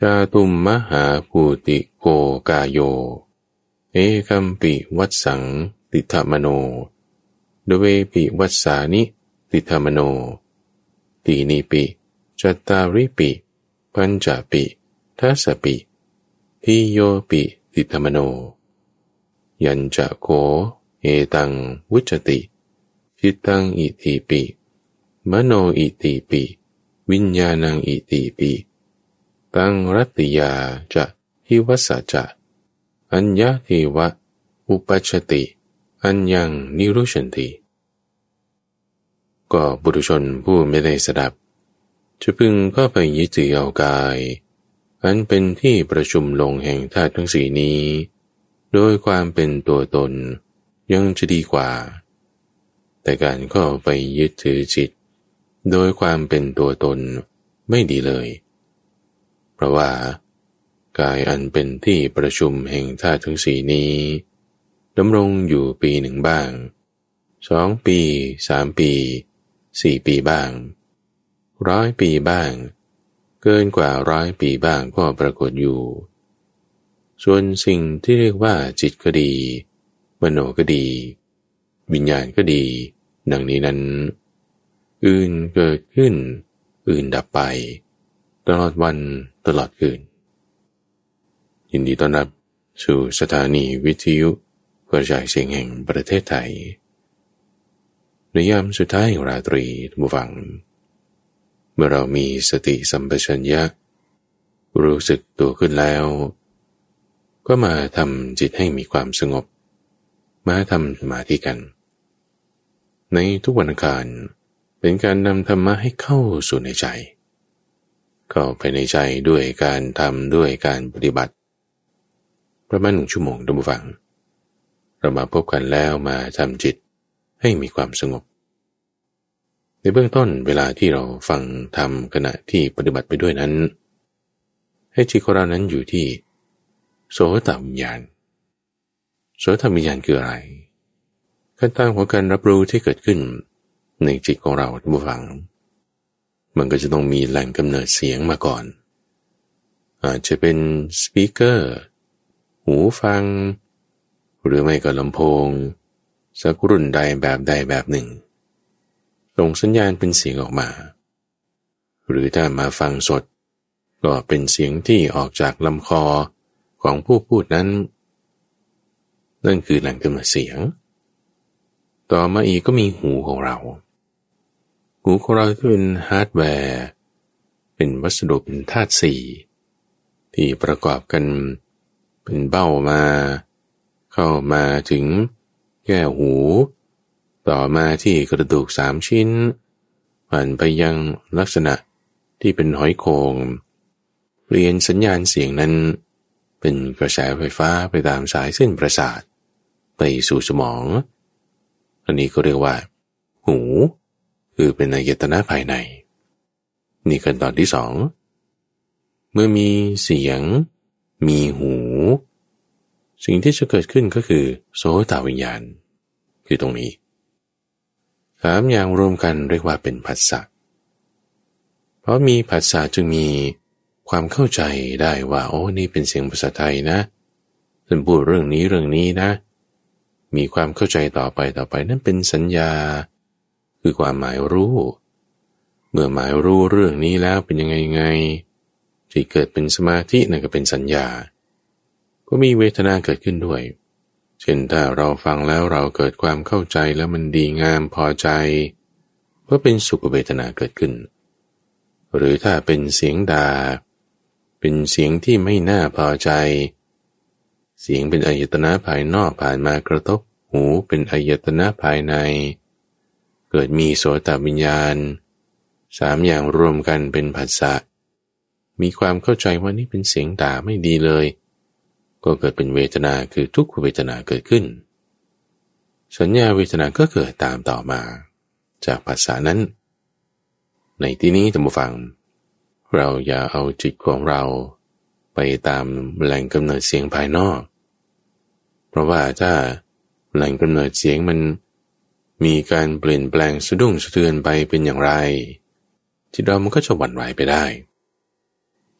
ชาตุมมหาภูติโกกาโย เอคัมปิวัตสังติธมโนดเวปิวัสสานิติธมโน ตีนิปิจัตตาริปิ ปัญจปิทัสปิทิโยปิติธมโน ยันจะโกเอตังวุจติจิตังอิติปิ มโนอิติปิ วิญญาณังอิติปิ ตังรัตยาจะหิวัสจะ อัญญาเทวะ อุปัชติ อัญญังนิรุชันติ ก็บุรุชนผู้ไม่ได้สดับ จะพึงก็ไปยึดถือเอากาย อันเป็นที่ประชุมลงแห่งธาตุทั้งสี่นี้ โดยความเป็นตัวตนยังจะดีกว่า แต่การก็ไปยึดถือจิต โดยความเป็นตัวตนไม่ดีเลย ราะว่า กายอันเป็นที่ประชุมแห่งธาตุทั้งสี่นี้ดำรงอยู่ปีหนึ่งบ้างสองปีสามปีสี่ปีบ้างร้อยปีบ้าง เกินกว่าร้อยปีบ้างก็ปรากฏอยู่ ส่วนสิ่งที่เรียกว่าจิตก็ดี มโนก็ดี วิญญาณก็ดี ดังนี้นั้น อื่นเกิดขึ้น อื่นดับไป ตลอดวันตลอดคืน ยินดีต้อนรับสู่สถานีวิทยุกระจายเสียงแห่งประเทศไทย ในยามสุดท้ายของราตรีทุกฝัง เมื่อเรามีสติสัมปชัญญะ รู้สึกตัวขึ้นแล้ว ก็มาทำจิตให้มีความสงบ มาทำสมาธิกัน ในทุกวันอังคารเป็นการนำธรรมะให้เข้าสู่ในใจ เข้าไปในใจด้วยการทำด้วยการปฏิบัติ ประมาณหนึ่งชั่วโมงทุกฝัง เรามาพบกันแล้วมาทำจิตให้มีความสงบ ในเบื้องต้นเวลาที่เราฟังทำขณะที่ปฏิบัติไปด้วยนั้น ให้จิตของเรานั้นอยู่ที่โสตวิญญาณโสตวิญญาณคืออะไรขั้นตอนของการรับรู้ที่เกิดขึ้นในจิตของเราท่านผู้ฟัง มันก็จะต้องมีแหล่งกำเนิดเสียงมาก่อน อาจจะเป็นสปีกเกอร์ หูฟัง หรือไม่ก็ลำโพง สักรุ่นใดแบบใดแบบหนึ่ง ส่งสัญญาณเป็นเสียงออกมา หรือถ้ามาฟังสด ก็เป็นเสียงที่ออกจากลำคอของผู้พูดนั้น นั่นคือแหล่งกำเนิดเสียง ต่อมาอีกก็มีหูของเรา หูของเราที่เป็นฮาร์ดแวร์ เป็นวัสดุเป็นธาตุสี่ที่ประกอบกันเป็นเบ้ามา เข้ามาถึงแก้หู ต่อมาที่กระดูกสามชิ้นผ่านไปยังลักษณะที่เป็นหอยโคงเปลี่ยนสัญญาณเสียงนั้น เป็นกระแสไฟฟ้าไปตามสายเส้นประสาท ไปสู่สมอง อันนี้ก็เรียกว่า หู คือเป็นอายตนะภายใน นี่ขั้นตอนที่สอง เมื่อมีเสียง มีหู สิ่งที่จะเกิดขึ้นก็คือโสตวิญญาณ คือตรงนี้สามอย่างรวมกันเรียกว่าเป็นผัสสะ เพราะมีผัสสะจึงมีความเข้าใจได้ว่าโอ้นี่เป็นเสียงภาษาไทยนะฉันพูดเรื่องนี้เรื่องนี้นะ มีความเข้าใจต่อไปต่อไปนั่นเป็นสัญญา คือความหมายรู้ เมื่อหมายรู้เรื่องนี้แล้วเป็นยังไงไงที่เกิดเป็นสมาธินั่นก็เป็นสัญญา ก็มีเวทนาเกิดขึ้นด้วย เช่นถ้าเราฟังแล้วเราเกิดความเข้าใจแล้วมันดีงามพอใจ ก็เป็นสุขเวทนาเกิดขึ้น หรือถ้าเป็นเสียงดา่าเป็นเสียงที่ไม่น่าพอใจ เสียงเป็นอายตนะภายนอกผ่านมากระทบหูเป็นอายตนะภายใน เกิดมีโสตวิญญาณสามอย่างรวมกันเป็นผัสสะมีความเข้าใจว่านี่เป็นเสียงด่าไม่ดีเลย ก็เกิดเป็นเวทนาคือทุกขเวทนาเกิดขึ้น สัญญาเวทนาก็เกิดตามต่อมา จากภาษานั้น ในที่นี้ท่านผู้ฟัง เราอย่าเอาจิตของเราไปตามแหล่งกำเนิดเสียงภายนอก เพราะว่าถ้าแหล่งกำเนิดเสียงมัน มีการเปลี่ยนแปลงสะดุ้งสะเทือนไปเป็นอย่างไร จิตเรามันก็จะหวั่นไหวไปได้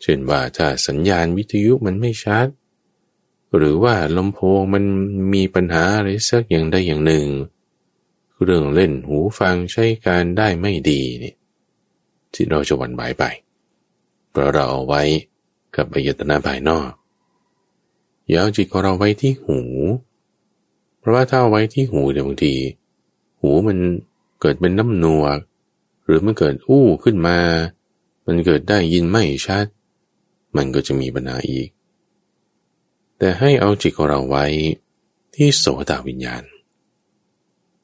เช่นว่าถ้าสัญญาณวิทยุมันไม่ชัด หรือว่าลำโพงมันมีปัญหาอะไรสักอย่างใดอย่างหนึ่ง เรื่องเล่นหูฟังใช้การได้ไม่ดีนี่จิตเราจะหวั่นไหวไปเพราะเราเอาไว้กับอายตนะภายนอกอย่าเอาจิตของเราไว้ที่หู เพราะว่าถ้าเอาไว้ที่หูเดี๋ยวบางที หูมันเกิดเป็นน้ำนวก หรือมันเกิดอู้ขึ้นมา มันเกิดได้ยินไม่ชัด มันก็จะมีปัญหาอีก แต่ให้เอาจิตของเราไว้ที่โสตวิญญาณ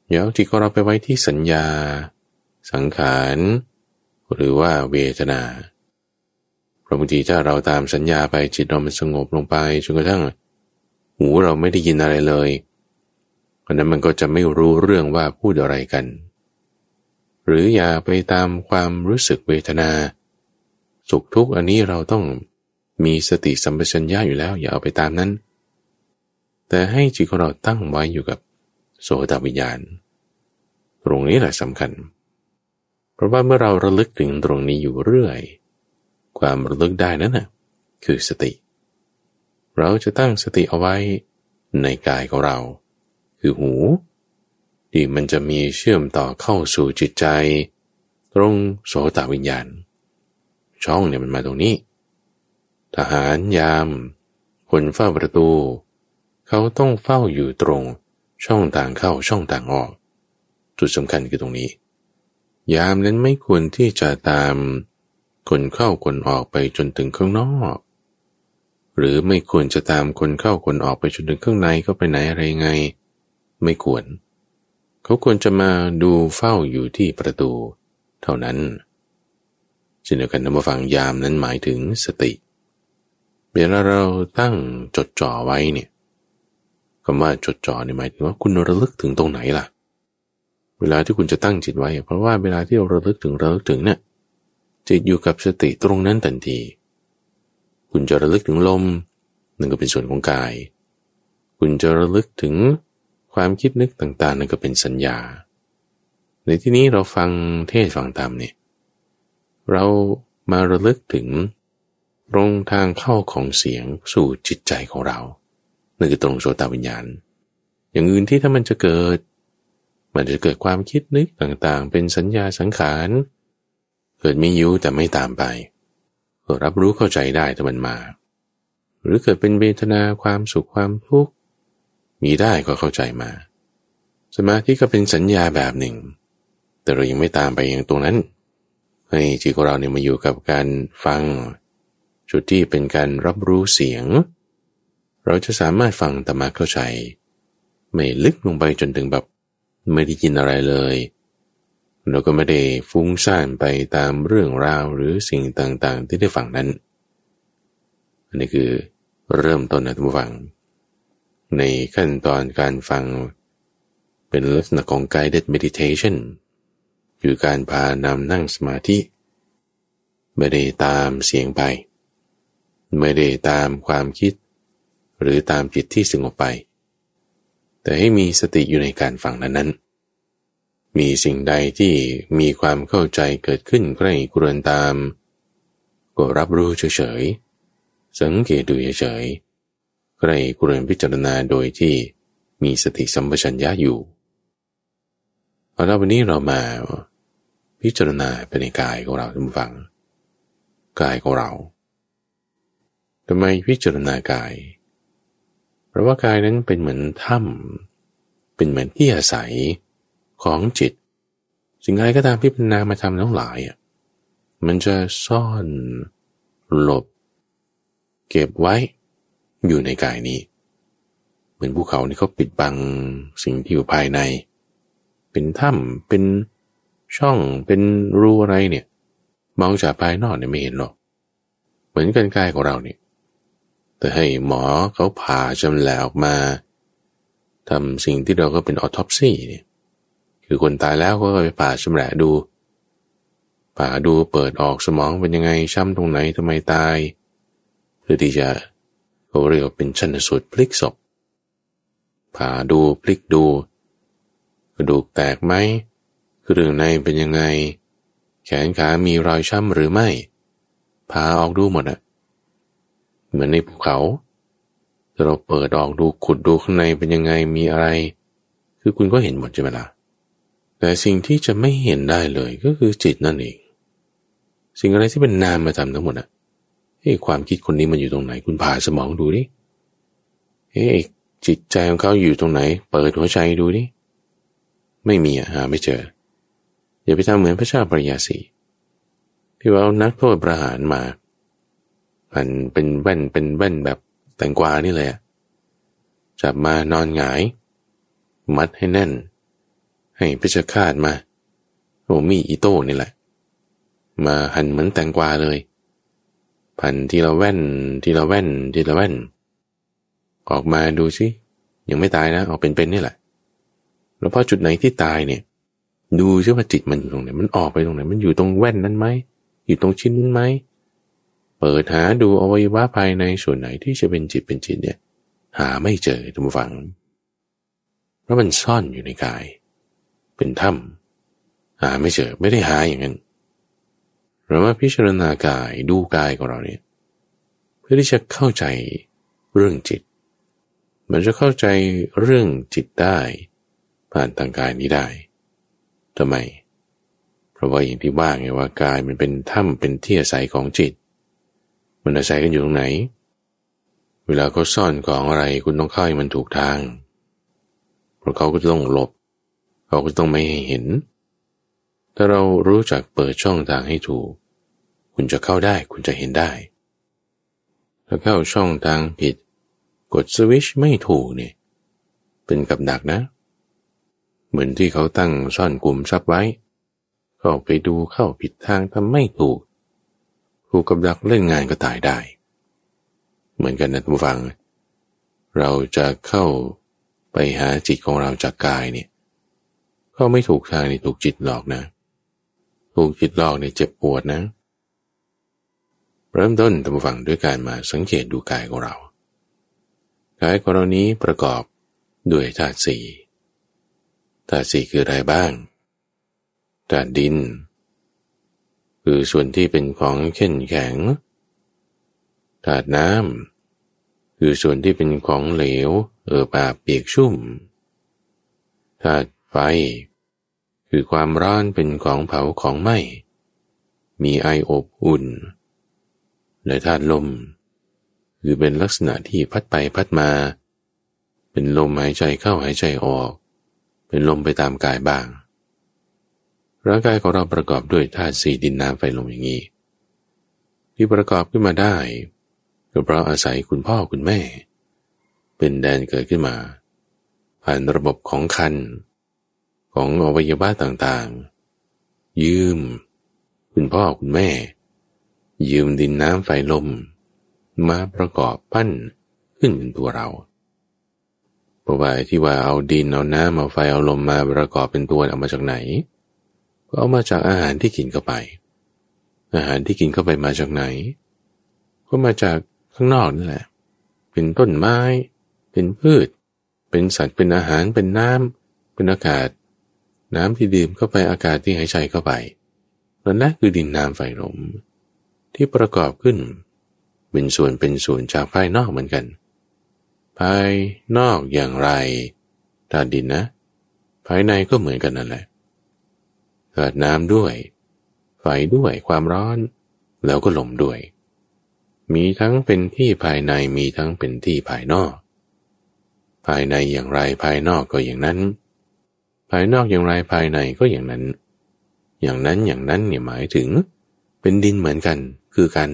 อย่าเอาจิตของเราไปไว้ที่สัญญา สังขารหรือว่าเวทนาเพราะบางทีถ้าเราตามสัญญาไปจิตเรามันสงบลงไปจนกระทั่งหูเราไม่ได้ยินอะไรเลยันนั้นมันก็จะไม่รู้เรื่องว่าพูดอะไรกัน หรืออย่าไปตามความรู้สึกเวทนา สุขทุกข์อันนี้เราต้องมีสติสัมปชัญญะอยู่แล้ว อย่าเอาไปตามนั้น แต่ให้จิตของเราตั้งไว้อยู่กับโสตวิญญาณ ตรงนี้แหละสำคัญ เพราะว่าเมื่อเราระลึกถึงตรงนี้อยู่เรื่อย ความระลึกได้นั้นนะคือสติ เราจะตั้งสติเอาไว้ในกายของเรา คือหู ที่มันจะมีเชื่อมต่อเข้าสู่จิตใจ ตรงโสตวิญญาณ ช่องเนี่ยมันมาตรงนี้ ทหารยาม คนเฝ้าประตู เขาต้องเฝ้าอยู่ตรงช่องต่างเข้าช่องต่างออก จุดสำคัญคือตรงนี้ ยามนั้นไม่ควรที่จะตามคนเข้าคนออกไปจนถึงข้างนอก หรือไม่ควรจะตามคนเข้าคนออกไปจนถึงข้างในก็ไปไหนอะไรไง ไม่ควร เขาควรจะมาดูเฝ้าอยู่ที่ประตู เท่านั้นเช่นเดียวกันนำมาฟังยามนั้นหมายถึงสติเวลาเราตั้งจดจ่อไว้เนี่ยคำว่าจดจ่อเนี่ยหมายถึงว่าคุณระลึกถึงตรงไหนล่ะ เวลาที่คุณจะตั้งจิตไว้ เพราะว่าเวลาที่เราระลึกถึงระลึกถึงเนี่ยจิตอยู่กับสติตรงนั้นทันที คุณจะระลึกถึงลมนั่นก็เป็นส่วนของกาย คุณจะระลึกถึง ความคิดนึกต่างๆ นั่นก็เป็นสัญญา ในที่นี้เราฟังเทศฟังธรรมเนี่ยเรามาระลึกถึงตรงทางเข้าของเสียงสู่จิตใจของเรานั่นคือตรงโสตวิญญาณ อย่างอื่นที่ถ้ามันจะเกิด มันจะเกิดความคิดนึกต่างๆ เป็นสัญญาสังขารเกิดมีอยู่แต่ไม่ตามไปรับรู้เข้าใจได้แต่มันมา หรือเกิดเป็นเวทนาความสุขความทุกข์ มีได้ก็เข้าใจมา สมาธิก็เป็นสัญญาแบบหนึ่ง แต่เรายังไม่ตามไปอย่างตรงนั้น ให้จิตของเราเนี่ยมาอยู่กับการฟัง จุดที่เป็นการรับรู้เสียง เราจะสามารถฟังธรรมะเข้าใจ ไม่ลึกลงไปจนถึงแบบไม่ได้ยินอะไรเลยเราก็ไม่ได้ฟุ้งซ่านไปตามเรื่องราวหรือสิ่งต่างๆ ที่ได้ฟังนั้น อันนี้คือเริ่มต้นนะท่านผู้ฟัง ในขั้นตอนการฟัง เป็นลักษณะของ guided meditation คือการพานำนั่งสมาธิ ไม่ได้ตามเสียงไป ไม่ได้ตามความคิด หรือตามจิตที่สงบไป แต่ให้มีสติอยู่ในการฟังนั้นๆ มีสิ่งใดที่มีความเข้าใจเกิดขึ้นใกล้กรวนตาม ก็รับรู้เฉยๆสังเกตดูเฉยๆ ใกล้กรพิจารณาโดยที่มีสติสัมปชัญญะอยู่เอาละวันนี้เรามาพิจารณาไปในกายของเราทุกฝัง กายของเราทำไมพิจารณากาย เพราะว่ากายนั้นเป็นเหมือนถ้ำเป็นเหมือนที่อาศัยของจิต สิ่งอะไรก็ตามที่เป็นนามธรรมทั้งหลายอะมันจะซ่อน หลบ เก็บไว้ อยู่ในกายนี้ เหมือนภูเขานี่เขาปิดบังสิ่งที่อยู่ภายใน เป็นถ้ำเป็นช่องเป็นรูอะไรเนี่ย มองจากภายนอกเนี่ยไม่เห็นหรอก เหมือนกันกายของเราเนี่ย แต่ให้หมอเขาผ่าจำแหลออกมาทำสิ่งที่เราก็เป็นออทอปซี่เนี่ยคือคนตายแล้วก็ไปผ่าชำแหละดู ผ่าดูเปิดออกสมองเป็นยังไงช้ำตรงไหนทำไมตาย เพื่อที่จะ เขาเรียกว่าเป็นชันสูตรพลิกศพผ่าดูพลิกดู กระดูกแตกไหมคือเรื่องในเป็นยังไง แขนขามีรอยช้ำหรือไม่ผ่าออกดูหมดอะเหมือนในภูเขาเราเปิดออกดูขุดดูข้างในเป็นยังไงมีอะไร คือคุณก็เห็นหมดใช่ไหมละ่ะแต่สิ่งที่จะไม่เห็นได้เลยก็คือจิตนั่นเอง สิ่งอะไรที่เป็นนามมาทำทั้งหมดอะ เฮ้ความคิดคนนี้มันอยู่ตรงไหน คุณผ่าสมองดูดิเฮ้จิตใจของเขาอยู่ตรงไหน เปิดหัวใจดูดิไม่มีอะหาไม่เจอ อย่าไปทำเหมือนพระเจ้าปริยาสีที่ว่านักโทษประหารมามันเป็นแว่นเป็นแว่นแบบแตงกวานี่เลยจับมานอนหงาย มัดให้แน่น ให้พิชคาดมาโอ้มีอีโต้นี่แหละ มาหั่นเหมือนแตงกวาเลย พันทีละแว่น ทีละแว่น ทีละแว่น ออกมาดูสิยังไม่ตายนะออกเป็นๆนี่แหละ แล้วพอจุดไหนที่ตายเนี่ย ดูซิว่าจิตมันอยู่ตรงไหนมันออกไปตรงไหนมันอยู่ตรงแว่นนั้นไหมอยู่ตรงชิ้นนั้นไหมเปิดหาดูอวัยวะภายในส่วนไหนที่จะเป็นจิตเป็นจิตเนี่ย หาไม่เจอทุกฝังเพราะมันซ่อนอยู่ในกาย เป็นถ้ำหาไม่เจอไม่ได้หาอย่างนั้น เราว่าพิจารณากายดูกายของเราเนี่ยเพื่อที่จะเข้าใจเรื่องจิต มันจะเข้าใจเรื่องจิตได้ ผ่านทางกายนี้ได้ทำไม เพราะว่าอย่างที่ว่าไงว่ากายมันเป็นถ้ำเป็นที่อาศัยของจิต มันอาศัยกันอยู่ตรงไหน เวลาเขาซ่อนของอะไรคุณต้องเข้าให้มันถูกทาง เพราะเขาก็ต้องหลบ เขาก็ต้องไม่ให้เห็นถ้าเรารู้จักเปิดช่องทางให้ถูก คุณจะเข้าได้ คุณจะเห็นได้ ถ้าเข้าช่องทางผิด กดสวิชไม่ถูกเนี่ยเป็นกับดักนะ เหมือนที่เขาตั้งซ่อนกลุ่มทรัพย์ไว้ เข้าไปดูเข้าผิดทางทำไม่ถูกผูกกับดักเล่นงานก็ตายได้ เหมือนกันนะทุกฟัง เราจะเข้าไปหาจิตของเราจากกายเนี่ยก็ไม่ถูกทางนี่ถูกจิตหลอกนะ ถูกจิตหลอกเนี่ยเจ็บปวดนะเเริ่มต้นทุกฟังด้วยการมาสังเกตดูกายของเรา กายของเรานี้ประกอบด้วยธาตุสี่ธาตุสี่คืออะไรบ้างธาตุดิน คือส่วนที่เป็นของเข้นแข็งธาตุน้ำคือส่วนที่เป็นของเหลว เออปาเปียกชุ่มธาตุไฟ คือความร้อนเป็นของเผาของไหม้มีไออบอุ่น และธาตุลม คือเป็นลักษณะที่พัดไปพัดมา เป็นลมหายใจเข้าหายใจออก เป็นลมไปตามกายบ้าง ร่างกายของเราประกอบด้วยธาตุสี่ดินน้ำไฟลมอย่างนี้ ที่ประกอบขึ้นมาได้ก็เพราะอาศัยคุณพ่อคุณแม่ เป็นแดนเกิดขึ้นมา ผ่านระบบของคัน ของอวัยวะต่างๆ ยืม คุณพ่อคุณแม่ ยืมดินน้ำไฟลม มาประกอบปั้นขึ้นเป็นตัวเราเพราะว่าที่ว่าเอาดินเอาน้ำเอาไฟเอาลมมาประกอบเป็นตัวเอามาจากไหน ก็เอามาจากอาหารที่กินเข้าไป อาหารที่กินเข้าไปมาจากไหน ก็มาจากข้างนอกนั่นแหละ เป็นต้นไม้ เป็นพืช เป็นสัตว์เป็นอาหารเป็นน้ำเป็นอากาศ น้ำที่ดื่มเข้าไปอากาศที่หายใจเข้าไปนั่นแหละคือดินน้ำไฟลม ที่ประกอบขึ้น เป็นส่วนเป็นส่วนจากภายนอกเหมือนกัน ภายนอกอย่างไรธาตุดินนะ ภายในก็เหมือนกันนั่นแหละเกิดน้ำด้วย ไฟด้วยความร้อน แล้วก็ลมด้วย มีทั้งเป็นที่ภายในมีทั้งเป็นที่ภายนอก ภายในอย่างไรภายนอกก็อย่างนั้น ภายนอกอย่างไรภายในก็อย่างนั้น อย่างนั้นอย่างนั้นเนี่ยหมายถึง เป็นดินเหมือนกัน คือกัน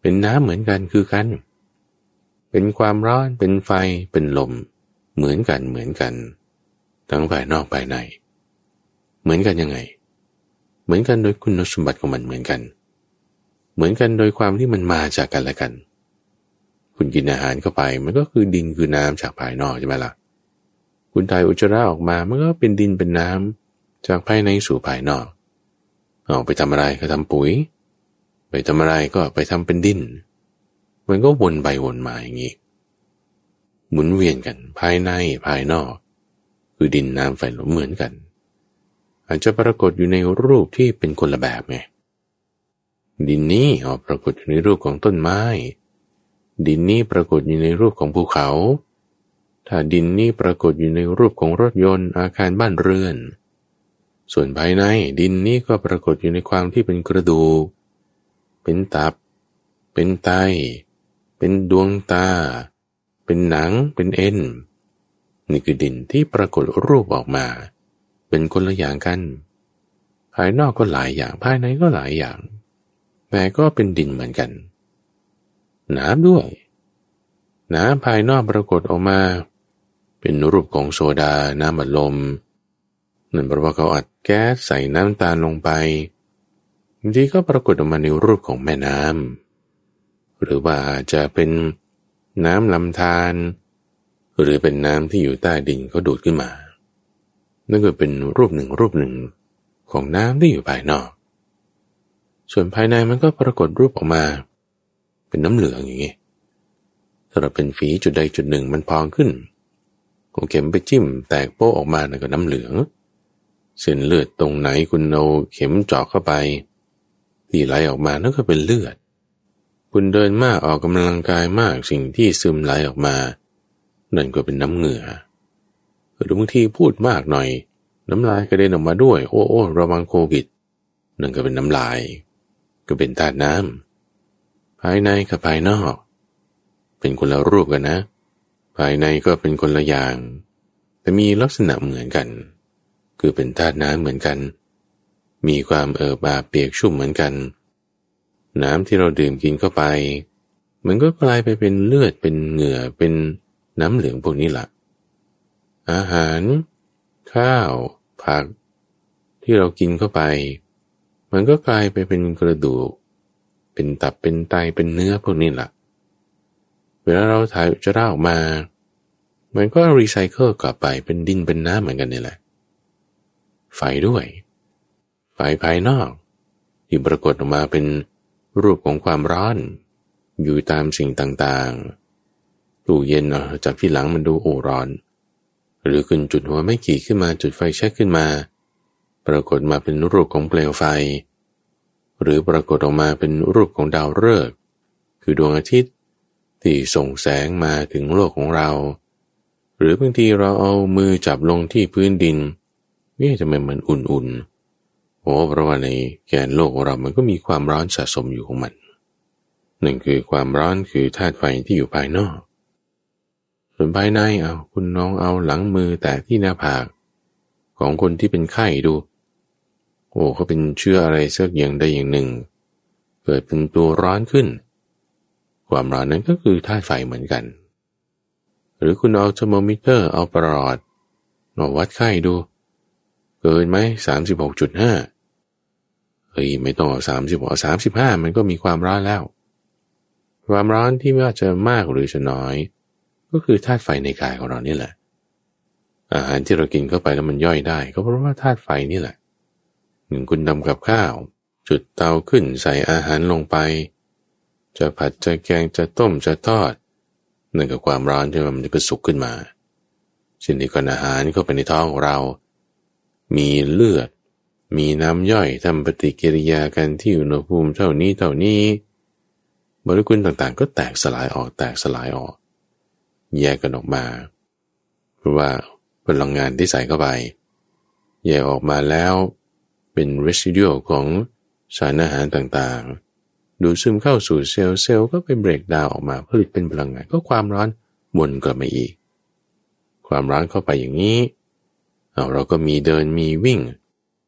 เป็นน้ำเหมือนกันคือกัน เป็นความร้อนเป็นไฟเป็นลม เหมือนกันเหมือนกัน ทั้งภายนอกภายใน เหมือนกันยังไง เหมือนกันโดยคุณสมบัติของมันเหมือนกัน เหมือนกันโดยความที่มันมาจากกันและกัน คุณกินอาหารเข้าไป มันก็คือดินคือน้ำจากภายนอกใช่ไหมละ่ะคุณถ่ายอุจจาระออกมา มันก็เป็นดินเป็นน้ำจากภายในสู่ภายนอกออกไปทำอะไรก็ทำปุ๋ย ไปทำอะไรก็ไปทำเป็นดินมันก็วนไปวนมาอย่างนี้ หมุนเวียนกันภายในภายนอก คือดินน้ำไฟลมเหมือนกัน อาจจะปรากฏอยู่ในรูปที่เป็นคนละแบบไง ดินนี้ออกปรากฏอยู่ในรูปของต้นไม้ ดินนี้ปรากฏอยู่ในรูปของภูเขา ถ้าดินนี้ปรากฏอยู่ในรูปของรถยนต์อาคารบ้านเรือน ส่วนภายในดินนี้ก็ปรากฏอยู่ในความที่เป็นกระดูก เป็นตับ เป็นไต เป็นดวงตา เป็นหนัง เป็นเอ็น นี่คือดินที่ปรากฏรูปออกมา เป็นคนละอย่างกัน ภายนอกก็หลายอย่าง ภายในก็หลายอย่าง แต่ก็เป็นดินเหมือนกัน น้ำด้วย น้ำภายนอกปรากฏออกมา เป็นรูปของโซดา น้ำอัดลมนั่นเพราะว่าเขาอัดแก๊สใส่น้ำตาลลงไป บางทีก็ปรากฏออกมาในรูปของแม่น้ำหรือว่าจะเป็นน้ำลำธารหรือเป็นน้ำที่อยู่ใต้ดินเขาดูดขึ้นมา นั่นก็เป็นรูปหนึ่งรูปหนึ่งของน้ำที่อยู่ภายนอก ส่วนภายในมันก็ปรากฏรูปออกมา เป็นน้ำเหลืองอย่างนี้ถ้าเราเป็นฝีจุดใดจุดหนึ่งมันพองขึ้นเอาเข็มไปจิ้มแตกโป๊ะออกมาแล้วก็น้ำเหลือง เส้นเลือดตรงไหนคุณเอาเข็มเจาะเข้าไป ที่ไหลออกมานั่นก็เป็นเลือด คุณเดินมากออกกำลังกายมากสิ่งที่ซึมไหลออกมา นั่นก็เป็นน้ำเหงื่อหรือบางทีพูดมากหน่อย น้ำลายกระเด็นออกมาด้วย โอ้โอ้ระวังโควิดนั่นก็เป็นน้ำลาย ก็เป็นธาตุน้ำภายในกับภายนอก เป็นคนละรูปกันนะ ภายในก็เป็นคนละอย่าง แต่มีลักษณะเหมือนกัน คือเป็นธาตุน้ำเหมือนกัน มีความเอิบบาเปียกชุ่มเหมือนกัน น้ำที่เราดื่มกินเข้าไป มันก็กลายไปเป็นเลือดเป็นเหงื่อเป็นน้ำเหลืองพวกนี้ละ่ะ อาหาร ข้าว ผัก ที่เรากินเข้าไป มันก็กลายไปเป็นกระดูก เป็นตับเป็นไตเป็นเนื้อพวกนี้แหละเวลาเราถ่ายจะร่าออกมา มันก็รีไซเคิลกลับไปเป็นดินเป็นน้ำเหมือนกันนี่แหละไฟด้วย ไฟภายนอกที่ปรากฏออกมาเป็นรูปของความร้อน อยู่ตามสิ่งต่างๆตู้เย็นจากที่หลังมันดูโอร้อน หรือขึ้นจุดหัวไม่กี่ขึ้นมาจุดไฟแช็กขึ้นมา ปรากฏมาเป็นรูปของเปลวไฟ หรือปรากฏออกมาเป็นรูปของดาวฤกษ์คือดวงอาทิตย์ที่ส่งแสงมาถึงโลกของเรา หรือบางทีเราเอามือจับลงที่พื้นดินนี่จะเป็นเหมือนอุ่นๆ เพราะว่าในแกนโลกของเรามันก็มีความร้อนสะสมอยู่ของมันหนึ่งคือความร้อนคือธาตุไฟที่อยู่ภายนอก ส่วนภายในเอาคุณน้องเอาหลังมือแต่ที่หน้าผาก ของคนที่เป็นไข้ดู โอ้เขาเป็นเชื้ออะไรสักอย่างใดอย่างหนึ่ง เกิดเป็นตัวร้อนขึ้น ความร้อนนั้นก็คือธาตุไฟเหมือนกัน หรือคุณเอาเทอร์โมมิเตอร์เอาปรอทมาวัดไข้ดู เกินไหมสามสิบหกจุดห้า เฮ้ยไม่ต้องเอาสามสิบหกสามสิบห้ามันก็มีความร้อนแล้ว ความร้อนที่ไม่ว่าจะมากหรือจะน้อย ก็คือธาตุไฟในกายของเรานี่แหละ อาหารที่เรากินเข้าไปแล้วมันย่อยได้ ก็เพราะว่าธาตุไฟนี่แหละหนึ่งคุณทำกับข้าว จุดเตาขึ้นใส่อาหารลงไป จะผัดจะแกงจะต้มจะทอดนั่นก็ความร้อนที่มันจะกระสุกขึ้นมาสิ่งที่ก่อนอาหารเข้าไปในท้องของเรา มีเลือด มีน้ำย่อยทำปฏิกิริยากันที่อุณหภูมิเท่านี้เท่านี้โมเลกุลต่างๆ ก็แตกสลายออกแตกสลายออก แยกกันออกมา เพราะว่าพลังงานที่ใส่เข้าไป แยกออกมาแล้ว เป็น residual ของสารอาหารต่างๆ ดูดซึมเข้าสู่เซลล์เซลล์ก็ไปเบรกดาวออกมาผลิตเป็นพลังงานก็ความร้อนวนกลับมาอีก ความร้อนเข้าไปอย่างนี้เเราก็มีเดินมีวิ่ง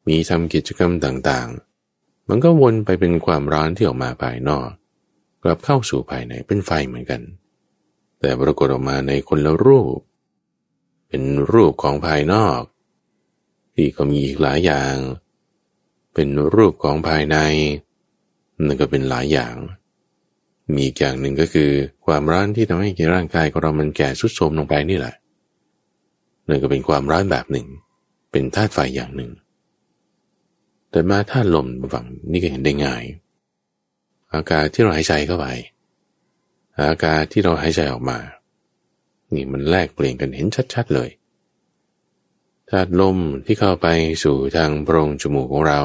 มีทำกิจกรรมต่างๆ มันก็วนไปเป็นความร้อนที่ออกมาภายนอก กลับเข้าสู่ภายในเป็นไฟเหมือนกัน แต่ปรากฏออกมาในคนละรูป เป็นรูปของภายนอก ที่ก็มีอีกหลายอย่าง เป็นรูปของภายในนั่นก็เป็นหลายอย่าง มีอีกอย่างหนึ่งก็คือความร้อนที่ทำให้ร่างกายของเรามันแก่สุดโทรมลงไปนี่แหละนั่นก็เป็นความร้อนแบบหนึ่ง เป็นธาตุไฟอย่างหนึ่ง แต่มาธาตุลมฝั่งนี่ก็เห็นได้ง่าย อากาศที่เราหายใจเข้าไป อากาศที่เราหายใจออกมา นี่มันแลกเปลี่ยนกันเห็นชัดๆเลยธาตุลมที่เข้าไปสู่ทางโพรงจมูกของเรา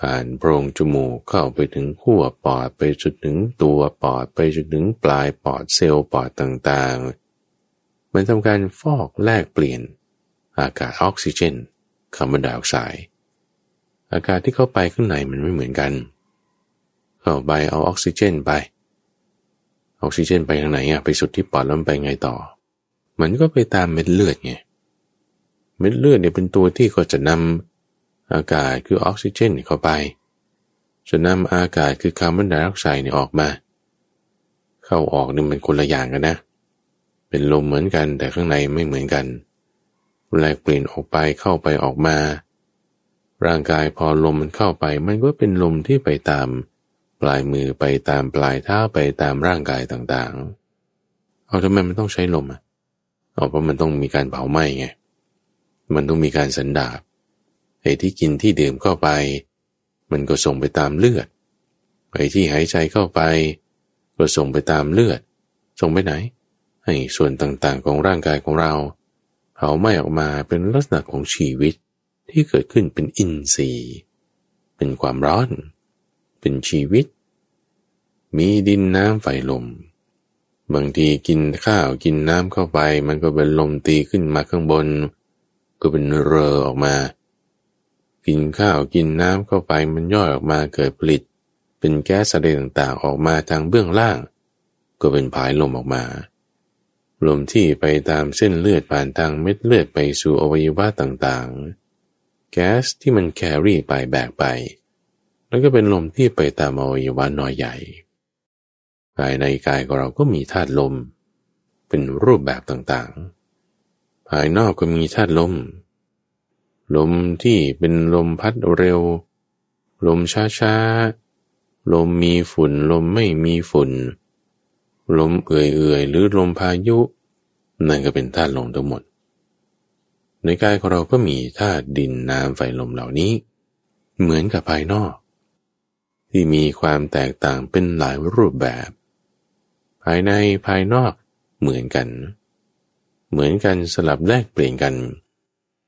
ผ่านโพรงจมูกเข้าไปถึงขั้วปอดไปจนถึงตัวปอดไปจนถึงปลายปอดเซลล์ปอดตต่างๆ มันทำการฟอกแลกเปลี่ยนอากาศออกซิเจนคาร์บอนไดออกไซด์ อากาศที่เข้าไปข้างในมันไม่เหมือนกัน เข้าไปเอาออกซิเจนไป ออกซิเจนไปทางไหนอะไปสุดที่ปอดแล้วไปไงต่อ มันก็ไปตามเม็ดเลือดไง เม็ดเลือดเนี่ยเป็นตัวที่ก็จะนำอากาศคือออกซิเจนเข้าไป จะนำอากาศคือคาร์บอนไดออกไซด์เนี่ยออกมา เข้าออกนี่มันคนละอย่างกันนะ เป็นลมเหมือนกันแต่ข้างในไม่เหมือนกันแลกเปลี่ยนออกไปเข้าไปออกมา ร่างกายพอลมมันเข้าไป มันก็เป็นลมที่ไปตาม ปลายมือไปตามปลายเท้าไปตามร่างกายต่างๆ เอาทำไมมันต้องใช้ลมอะเอาเพราะมันต้องมีการเผาไหม้ไง มันต้องมีการสันดาบไอ้ที่กินที่ดื่มเข้าไป มันก็ส่งไปตามเลือดไอ้ที่หายใจเข้าไป ก็ส่งไปตามเลือด ส่งไปไหน ให้ส่วนต่างๆของร่างกายของเรา เผาไหม้ออกมาเป็นลักษณะของชีวิต ที่เกิดขึ้นเป็นอินทรีย์ เป็นความร้อน เป็นชีวิต มีดินน้ำไฟลม บางทีกินข้าวกินน้ำเข้าไป มันก็เป็นลมตีขึ้นมาข้างบน ก็เป็นเรอออกมา กินข้าวกินน้ำเข้าไปมันย่อยออกมาเกิดผลิต เป็นแก๊สอะไรต่างๆออกมาทางเบื้องล่าง ก็เป็นผายลมออกมาลมที่ไปตามเส้นเลือดผ่านทางเม็ดเลือดไปสู่อวัยวะต่างๆ แก๊สที่มันแครี่ไปแบกไป แล้วก็เป็นลมที่ไปตามอวัยวะน้อยใหญ่ภายในกายของเราก็มีธาตุลม เป็นรูปแบบต่างๆ ภายนอกก็มีธาตุลม ลมที่เป็นลมพัดเร็ว ลมช้าๆ ลมมีฝุ่น ลมไม่มีฝุ่น ลมเอื่อยๆ หรือลมพายุ นั่นก็เป็นธาตุลมทั้งหมด ในกายของเราก็มีธาตุดินน้ำไฟลมเหล่านี้ เหมือนกับภายนอก ที่มีความแตกต่างเป็นหลายรูปแบบ ภายในภายนอกเหมือนกัน เหมือนกันสลับแลกเปลี่ยนกัน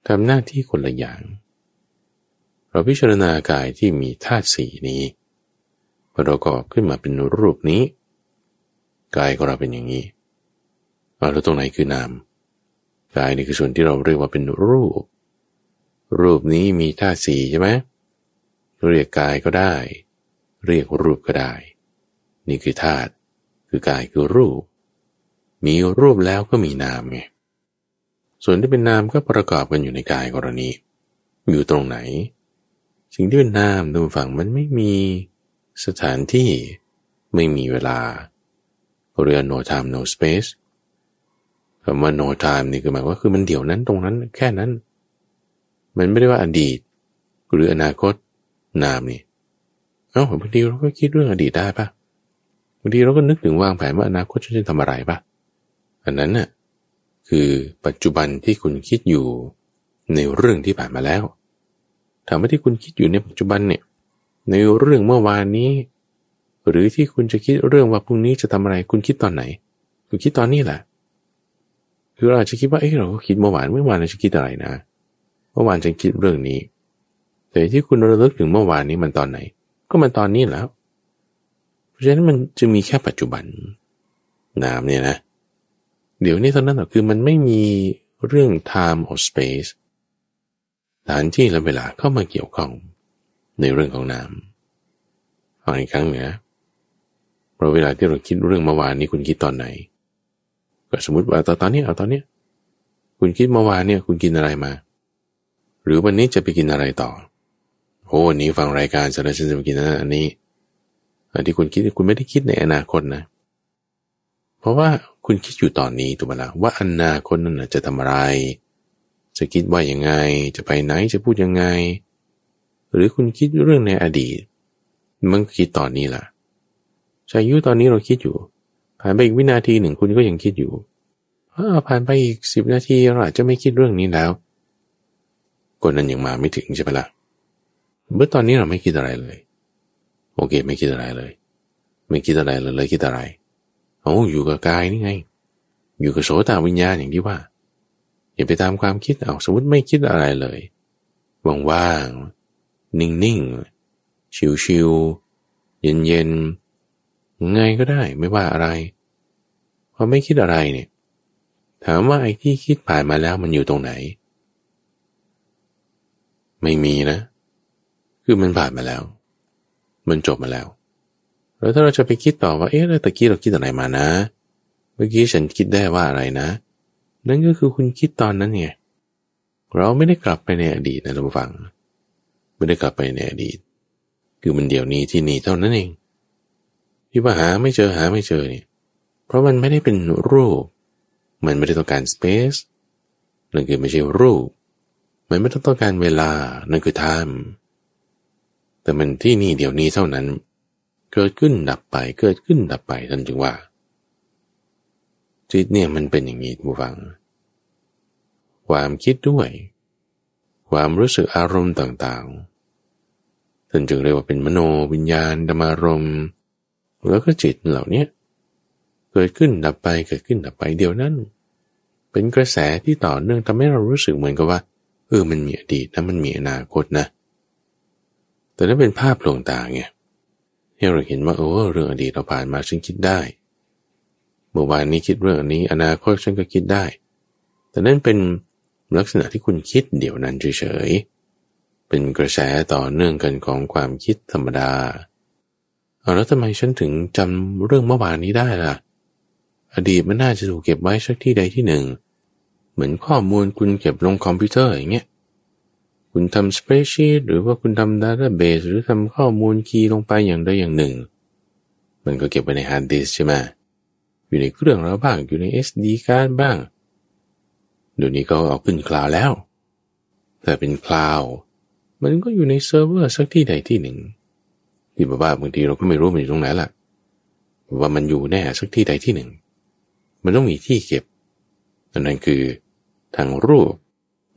ทำหน้าที่คนละอย่าง เราพิจารณากายที่มีธาตุสีนี้ประกอบขึ้นมาเป็นรูปนี้ กายของเราเป็นอย่างนี้เอาแล้วตรงไหนคือนาม กายนี่คือส่วนที่เราเรียกว่าเป็นรูป รูปนี้มีธาตุสี่ใช่ไหมเรียกกายก็ได้ เรียกรูปก็ได้ นี่คือธาตุคือกายคือรูป มีรูปแล้วก็มีนามไงส่วนที่เป็นนามก็ประกอบกันอยู่ในกายกรณีอยู่ตรงไหน สิ่งที่เป็นนามดูฝั่งมันไม่มีสถานที่ไม่มีเวลา เรียน no time no space คำว่า no time นี่คือหมายว่าคือมันเดี๋ยวนั้นตรงนั้นแค่นั้น มันไม่ได้ว่าอดีต หรืออนาคตนามนี่เอ้าบางทีเราก็คิดเรื่องอดีตได้ปะบางทีเราก็นึกถึงวางแผนว่าอนาคตจะทำอะไรปะอันนั้นน่ะคือปัจจุบันที่คุณคิดอยู่ในเรื่องที่ผ่านมาแล้วถามว่าที่คุณคิดอยู่ในปัจจุบันเนี่ย ในเรื่องเมื่อวานนี้ หรือที่คุณจะคิดเรื่องว่าพรุ่งนี้จะทำอะไร คุณคิดตอนไหน คุณคิดตอนนี้แหละ คือเราอาจจะคิดว่าเอ้เราก็คิดเมื่อวานเมื่อวานเราจะคิดอะไรนะ เมื่อวานฉันคิดเรื่องนี้ แต่ที่คุณระลึกถึงเมื่อวานนี้มันตอนไหน ก็มันตอนนี้แล้ว เพราะฉะนั้นมันจะมีแค่ปัจจุบันนามเนี่ยนะ เดี๋ยวนี้ตอนนั้นหรอคือมันไม่มีเรื่อง time or space สถานที่และเวลาเข้ามาเกี่ยวข้องในเรื่องของนามอ,อีกครั้งนี่ยเพราะเวลาที่เราคิดเรื่องเมื่อวานนี้คุณคิดตอนไหน ก็สมมติว่าตอนตอนนี้เอาตอนนี้คุณคิดเมื่อวานเนี่ยคุณกินอะไรมา หรือวันนี้จะไปกินอะไรต่อโอ้วันนี้ฟังรายการเสร็จแล้วฉันจะไปกินอันนี้อันที่คุณคิดคุณไม่ได้คิดในอนาคตนะ เพราะว่าคุณคิดอยู่ตอนนี้ถูกไหมล่ะว่าอนาคตนั้นจะทำอะไร จะคิดว่ายังไง จะไปไหนจะพูดยังไง หรือคุณคิดเรื่องในอดีต มันคิดตอนนี้ล่ะชายุตอนนี้เราคิดอยู่ ผ่านไปอีกวินาทีหนึ่งคุณก็ยังคิดอยู่ผ่านไปอีกสิบนาทีเราอาจจะไม่คิดเรื่องนี้แล้วคนนั้นยังมาไม่ถึงใช่ไหมละ่ะเมื่อตอนนี้เราไม่คิดอะไรเลย โอเค ไม่คิดอะไรเลย ไม่คิดอะไรเลยเลยคิดอะไรโอ้อยู่กับกายนี่ไง อยู่กับโสตวิญญาณอย่างที่ว่า อย่าไปตามความคิดเอาสมมติไม่คิดอะไรเลยว่างๆนิ่งๆชิวๆเย็นๆ ไงก็ได้ไม่ว่าอะไรพอไม่คิดอะไรเนี่ยถามว่าไอ้ที่คิดผ่านมาแล้วมันอยู่ตรงไหน ไม่มีนะ คือมันผ่านมาแล้ว มันจบมาแล้ว แล้วถ้าเราจะไปคิดต่อว่าเอ๊ะแล้วตะกี้เราคิดอะไรมานะ เมื่อกี้ฉันคิดได้ว่าอะไรนะ นั่นก็คือคุณคิดตอนนั้นไงเราไม่ได้กลับไปในอดีตนะท่านผู้ฟัง ไม่ได้กลับไปในอดีต คือมันเดี๋ยวนี้ที่นี่เท่านั้นเอง ที่ว่าหาไม่เจอหาไม่เจอเนี่ยเพราะมันไม่ได้เป็นรูป มันไม่ได้ต้องการ space นั่นคือไม่ใช่รูป มันไม่ต้องต้องการเวลา นั่นคือ time แต่มันที่นี่เดี๋ยวนี้เท่านั้น เกิดขึ้นดับไป เกิดขึ้นดับไปท่านจึงว่า จิตเนี่ยมันเป็นอย่างนี้ผู้ฟัง ความคิดด้วย ความรู้สึกอารมณ์ต่างๆ ท่านจึงเรียกว่าเป็นมโนวิญญาณธรรมารมณ์ แล้วก็จิตเหล่านี้เกิดขึ้นดับไปเกิดขึ้นดับไปเดี๋ยวนั้น เป็นกระแสที่ต่อเนื่องทำให้เรารู้สึกเหมือนกับว่าเออมันมีอดีตนะมันมีอนาคตนะ แต่นั้นเป็นภาพลวงตาไงให้เราเห็นว่าโอ้เรื่องอดีตเราผ่านมาฉันคิดได้ เมื่อวานนี้คิดเรื่องนี้ อนาคตฉันก็คิดได้ แต่นั่นเป็นลักษณะที่คุณคิดเดี๋ยวนั้นเฉยๆเป็นกระแสต่อเนื่องกันของความคิดธรรมดาเอา แล้วทำไมฉันถึงจำเรื่องเมื่อวานนี้ได้ล่ะ อดีตมันน่าจะถูกเก็บไว้สักที่ใดที่หนึ่ง เหมือนข้อมูลคุณเก็บลงคอมพิวเตอร์อย่างเงี้ย คุณทำ spreadsheet หรือว่าคุณทำ database หรือทำข้อมูล key ลงไปอย่างใดอย่างหนึ่ง มันก็เก็บไว้ในฮาร์ดดิสก์ใช่ไหมอยู่ในเครื่องเราบ้างอยู่ใน SD การ์ดบ้างเดี๋ยวนี้ก็เอาขึ้น cloud แล้ว แต่เป็น cloud มันก็อยู่ในเซิร์ฟเวอร์สักที่ใดที่หนึ่ง ที่บ้าบางทีเราก็ไม่รู้มันอยู่ตรงไหนล่ะ ว่ามันอยู่แน่สักที่ใดที่หนึ่ง มันต้องมีที่เก็บนั่นคือทางรูป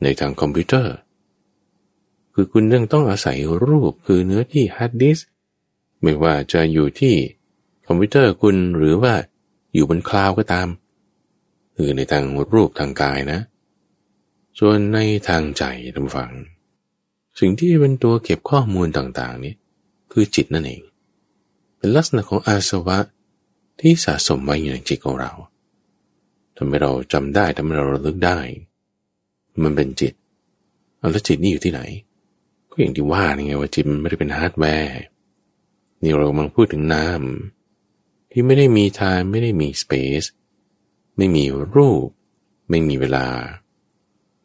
ในทางคอมพิวเตอร์ คือคุณเรื่องต้องอาศัยรูปคือเนื้อที่ฮาร์ดดิสก์ไม่ว่าจะอยู่ที่คอมพิวเตอร์คุณหรือว่าอยู่บน cloud ก็ตาม คือในทางรูปทางกายนะ ส่วนในทางใจทำฝัง สิ่งที่เป็นตัวเก็บข้อมูลต่างๆนี้ คือจิตนั่นเอง เป็นลักษณะของอาสวะที่สะสมไว้อยู่ในจิตของเราทำให้เราจำได้ทำให้เราระลึกได้ มันเป็นจิตแล้วจิตนี่อยู่ที่ไหน ก็อย่างที่ว่าไงว่าจิตมันไม่ได้เป็นฮาร์ดแวร์นี่เรากำลังพูดถึงนามที่ไม่ได้มีทางไม่ได้มี space ไม่มีรูป ไม่มีเวลา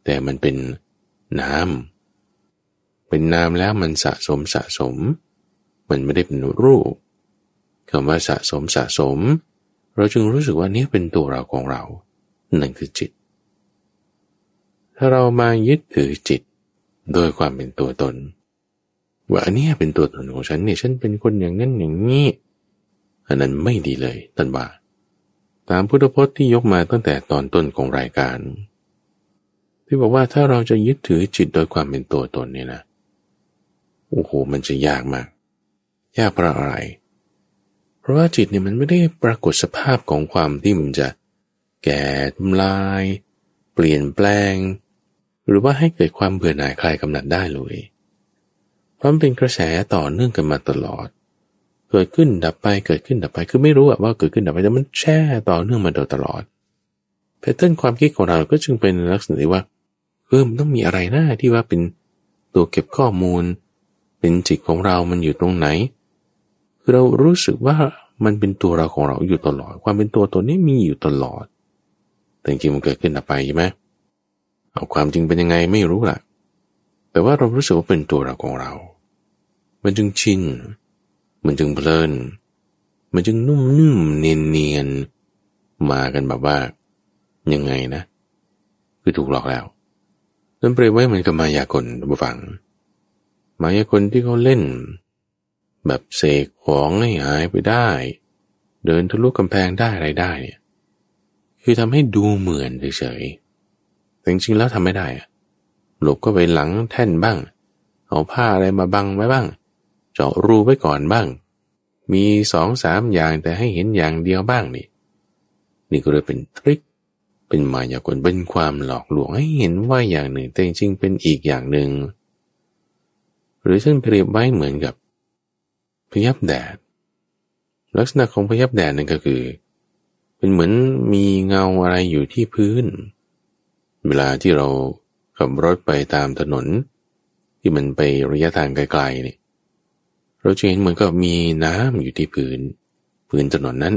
แต่มันเป็นนามเป็นนามแล้วมันสะสมสะสมมั มันไม่ได้เป็นรูปคำว่าสะสมสะสม เราจึงรู้สึกว่านี่เป็นตัวเราของเรา นั่นคือจิต ถ้าเรามายึดถือจิต โดยความเป็นตัวตน ว่าอันนี้เป็นตัวตนของฉันเนี่ยฉันเป็นคนอย่างนั้นอย่างนี้อันนั้นไม่ดีเลยท่านว่าตามพุทธพจน์ที่ยกมาตั้งแต่ตอนต้นของรายการ ที่บอกว่าถ้าเราจะยึดถือจิตโดยความเป็นตัวตนเนี่ยนะโอ้โหมันจะยากมาก ยากเพราะอะไร เพราะว่าจิตเนี่ยมันไม่ได้ปรากฏสภาพของความที่มันจะแก่ทำลาย เปลี่ยนแปลง หรือว่าให้เกิดความเบื่อหน่ายคลายกำหนัดได้เลยเพราะมันเป็นกระแสต่อเนื่องกันมาตลอด เกิดขึ้นดับไปเกิดขึ้นดับไปคือไม่รู้ว่าเกิดขึ้นดับไปแต่มันแช่ต่อเนื่องมาโดยตลอดแพทเทิร์นความคิดของเราก็จึงเป็นลักษณะที่ว่าเออมันต้องมีอะไรหน้าที่ว่าเป็นตัวเก็บข้อมูล เป็นจิตของเรามันอยู่ตรงไหน เรารู้สึกว่ามันเป็นตัวเราของเราอยู่ตลอด ความเป็นตัวตัวนี้มีอยู่ตลอด แต่จริงมันเกิดขึ้นดับไปใช่ไหมเอาความจริงเป็นยังไงไม่รู้ล่ะ แต่ว่าเรารู้สึกว่าเป็นตัวเราของเรา มันจึงชิน มันจึงเพลิน มันจึงนุ่มนุ่มเนียนเนียนมากันแบบว่ายังไงนะ คือถูกหลอกแล้วนั่นเปรียบไว้เหมือนกับมายากลบุฟัง มายากลที่เขาเล่น แบบเสกของให้หายไปได้ เดินทะลุกำแพงได้อะไรได้เนี่ยคือทำให้ดูเหมือนเฉยๆแต่จริงๆแล้วทำไม่ได้หลบก็ไปหลังแท่นบ้าง เอาผ้าอะไรมาบังไว้บ้าง เจาะรูไว้ก่อนบ้าง มีสองสามอย่างแต่ให้เห็นอย่างเดียวบ้างนี่ นี่ก็เลยเป็นทริค เป็นมายากลเป็นความหลอกลวงให้เห็นว่าอย่างหนึ่ง แต่จริงๆเป็นอีกอย่างหนึ่ง หรือท่านเปรียบไว้เหมือนกับ ยับแดด ลักษณะของพยับแดดนั่นก็คือ เป็นเหมือนมีเงาอะไรอยู่ที่พื้น เวลาที่เราขับรถไปตามถนน ที่มันไประยะทางไกลๆเนี่ยเราจะเห็นเหมือนกับมีน้ำอยู่ที่พื้นพื้นถนนนั้น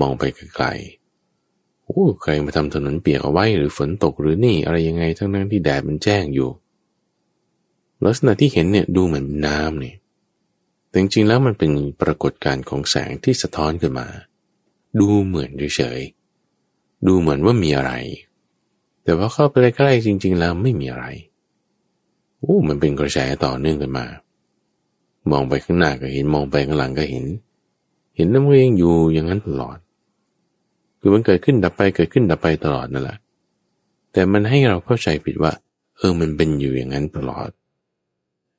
มองไปไกลๆโอ้ใครมาทำถนนเปียกเอาไว้หรือฝนตกหรือนี่อะไรยังไงทั้งนั้นที่แดดมันแจ้งอยู่ ลักษณะที่เห็นเนี่ยดูเหมือนน้ำเนี่ย แต่จริงๆแล้วมันเป็นปรากฏการณ์ของแสงที่สะท้อนขึ้นมา ดูเหมือนเฉยๆดูเหมือนว่ามีอะไร แต่ว่าเข้าไปใกล้ๆจริง ๆ แล้วไม่มีอะไรโอ้มันเป็นกระแสต่อเนื่องกันมา มองไปข้างหน้าก็เห็นมองไปข้างหลังก็เห็น เห็นน้ำเองอยู่อย่างนั้นตลอด คือมันเกิดขึ้นดับไปเกิดขึ้นดับไปตลอดนั่นแหละแต่มันให้เราเข้าใจผิดว่า เออมันเป็นอยู่อย่างนั้นตลอด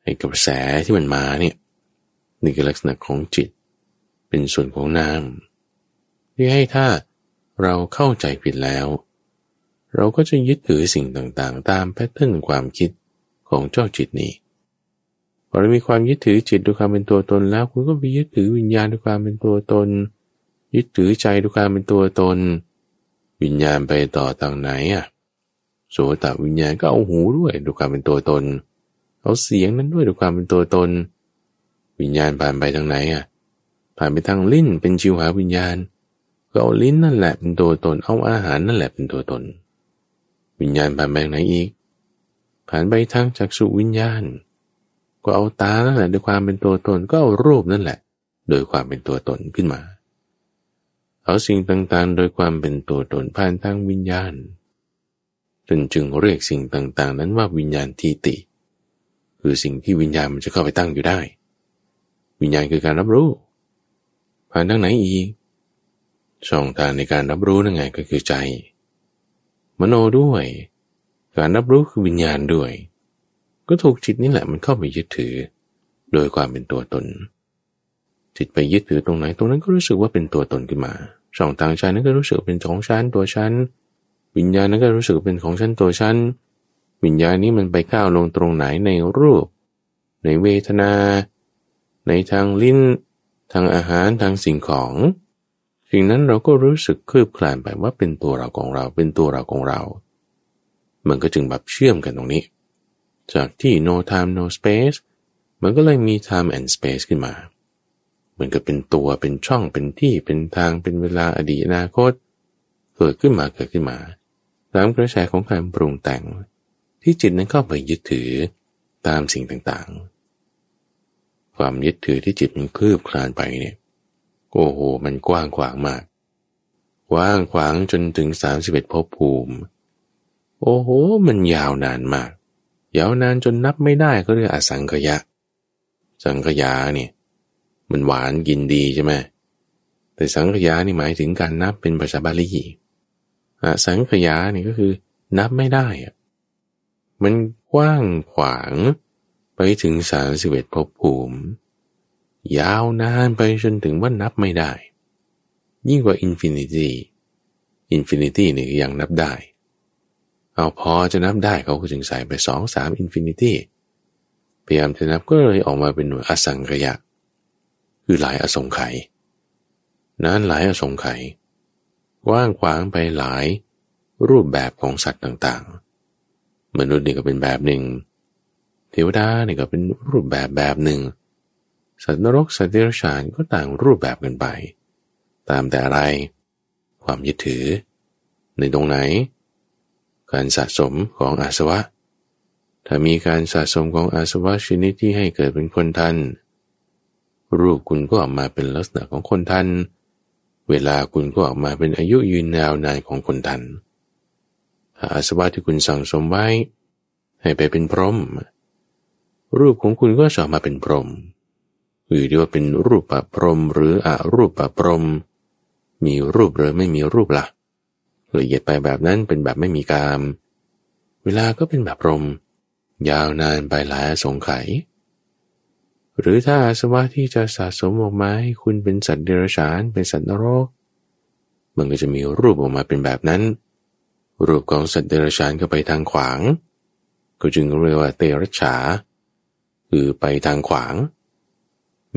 ไอ้กระแสที่มันมาเนี่ย นี่คือลักษณะของจิต เป็นส่วนของนามที่ให้ถ้าเราเข้าใจผิดแล้ว เราก็จะยึดถือสิ่งต่างๆ ตามแพทเทิร์นความคิดของเจ้าจิตนี้พอเรามีความยึดถือจิตด้วยความเป็นตัวตนแล้ว คุณก็ไปยึดถือวิญญาณด้วยความเป็นตัวตน ยึดถือใจด้วยความเป็นตัวตน วิญญาณไปต่อทางไหนอะโสตวิญญาณก็เอาหูด้วยด้วยความเป็นตัวตน เอาเสียงนั้นด้วยด้วยความเป็นตัวตน วิญญาณผ่านไปทางไหนอะ ผ่านไปทางลิ้นเป็นชิวหาวิญญาณก็เอาลิ้นนั่นแหละเป็นตัวตน เอาอาหารนั่นแหละเป็นตัวตน วิญญาณผ่านไปทางไหนอีก ผ่านไปทางจักสุวิญญาณ ก็เอาตานั่นแหละโดยความเป็นตัวตน ก็เอารูปนั่นแหละ โดยความเป็นตัวตนขึ้นมา เอาสิ่งต่างๆ โดยความเป็นตัวตนผ่านทางวิญญาณจนจึงเรียกสิ่งต่างๆ นั้นว่าวิญญาณทีติ คือสิ่งที่วิญญาณมันจะเข้าไปตั้งอยู่ได้ วิญญาณคือการรับรู้ ผ่านทางไหนอีก ช่องทางในการรับรู้นั่นไงก็คือใจ มโนด้วย การรับรู้คือวิญญาณด้วย ก็ถูกจิตนี่แหละมันเข้าไปยึดถือ โดยความเป็นตัวตน จิตไปยึดถือตรงไหน ตรงนั้นก็รู้สึกว่าเป็นตัวตนขึ้นมา ช่องทางใจนั้นก็รู้สึกเป็นของฉันตัวฉัน วิญญาณนั้นก็รู้สึกเป็นของฉันตัวฉัน วิญญาณนี้มันไปก้าวลงตรงไหนในรูป ในเวทนา ในทางลิ้น ทางอาหารทางสิ่งของสิ่งนั้นเราก็รู้สึกคืบคลานไปว่าเป็นตัวเราของเราเป็นตัวเราของเรา มันก็จึงแบบเชื่อมกันตรงนี้ จากที่ no time no space มันก็เลยมี time and space ขึ้นมา เหมือนกับเป็นตัวเป็นช่องเป็นที่เป็นทางเป็นเวลาอดีตอนาคต เกิดขึ้นมาเกิดขึ้นมาตามกระแสของการปรุงแต่ง ที่จิตนั้นเข้าไปยึดถือตามสิ่งต่างๆ ความยึดถือที่จิตมันคืบคลานไปเนี่ยโอ้โห มันกว้างขวางมากกว้างขวางจนถึงสามสิบเอ็ดภพภูมิ โอ้โห มันยาวนานมาก ยาวนานจนนับไม่ได้ก็เรียกอสังขยะ สังขยาเนี่ยมันหวานกินดีใช่ไหมแต่สังขยานี่หมายถึงการนับเป็นภาษาบาลีอสังขยานี่ก็คือนับไม่ได้อะมันกว้างขวาง ไปถึงสามสิบเอ็ดภพภูมิ ยาวนานไปจนถึงว่านับไม่ได้ ยิ่งกว่า infinity infinity นี่ยังนับได้ เอาพอจะนับได้เขาก็จึงใส่ไปสองสาม infinity พยายามจะนับก็เลยออกมาเป็นหน่วยอสังขยะ คือหลายอสงไขยนั้นหลายอสงไขยว่างขวางไปหลายรูปแบบของสัตว์ต่างๆ มนุษย์นี่ก็เป็นแบบหนึ่ง เทวดาเนี่ยก็เป็นรูปแบบแบบหนึ่ง สัตว์นรกสัตว์เดรัจฉานก็ต่างรูปแบบกันไป ตามแต่อะไร ความยึดถือ ในตรงไหน การสะสมของอาสวะ ถ้ามีการสะสมของอาสวะชนิดที่ให้เกิดเป็นคนทัน รูปคุณก็ออกมาเป็นลักษณะของคนทัน เวลาคุณก็ออกมาเป็นอายุยืนยาวนานของคนทันอาสวะที่คุณสั่งสมไว้ ให้ไปเป็นพรหม รูปของคุณก็จะออกมาเป็นพรหมหรือเรียกว่าเป็นรูปปะพรหมหรืออรูปปะพรหมมีรูปหรือไม่มีรูปละ่ะละเอียดไปแบบนั้นเป็นแบบไม่มีกาม เวลาก็เป็นแบบพรม ยาวนานไปหลายสงไขหรือถ้าสวะที่จะสะสมออกมาให้คุณเป็นสัตว์เดรัจฉานเป็นสัตว์นรก มันก็จะมีรูปออกมาเป็นแบบนั้น รูปของสัตว์เดรัจฉานก็ไปทางขวาง ก็จึงเรียกว่าเตรัจฉา คือไปทางขวาง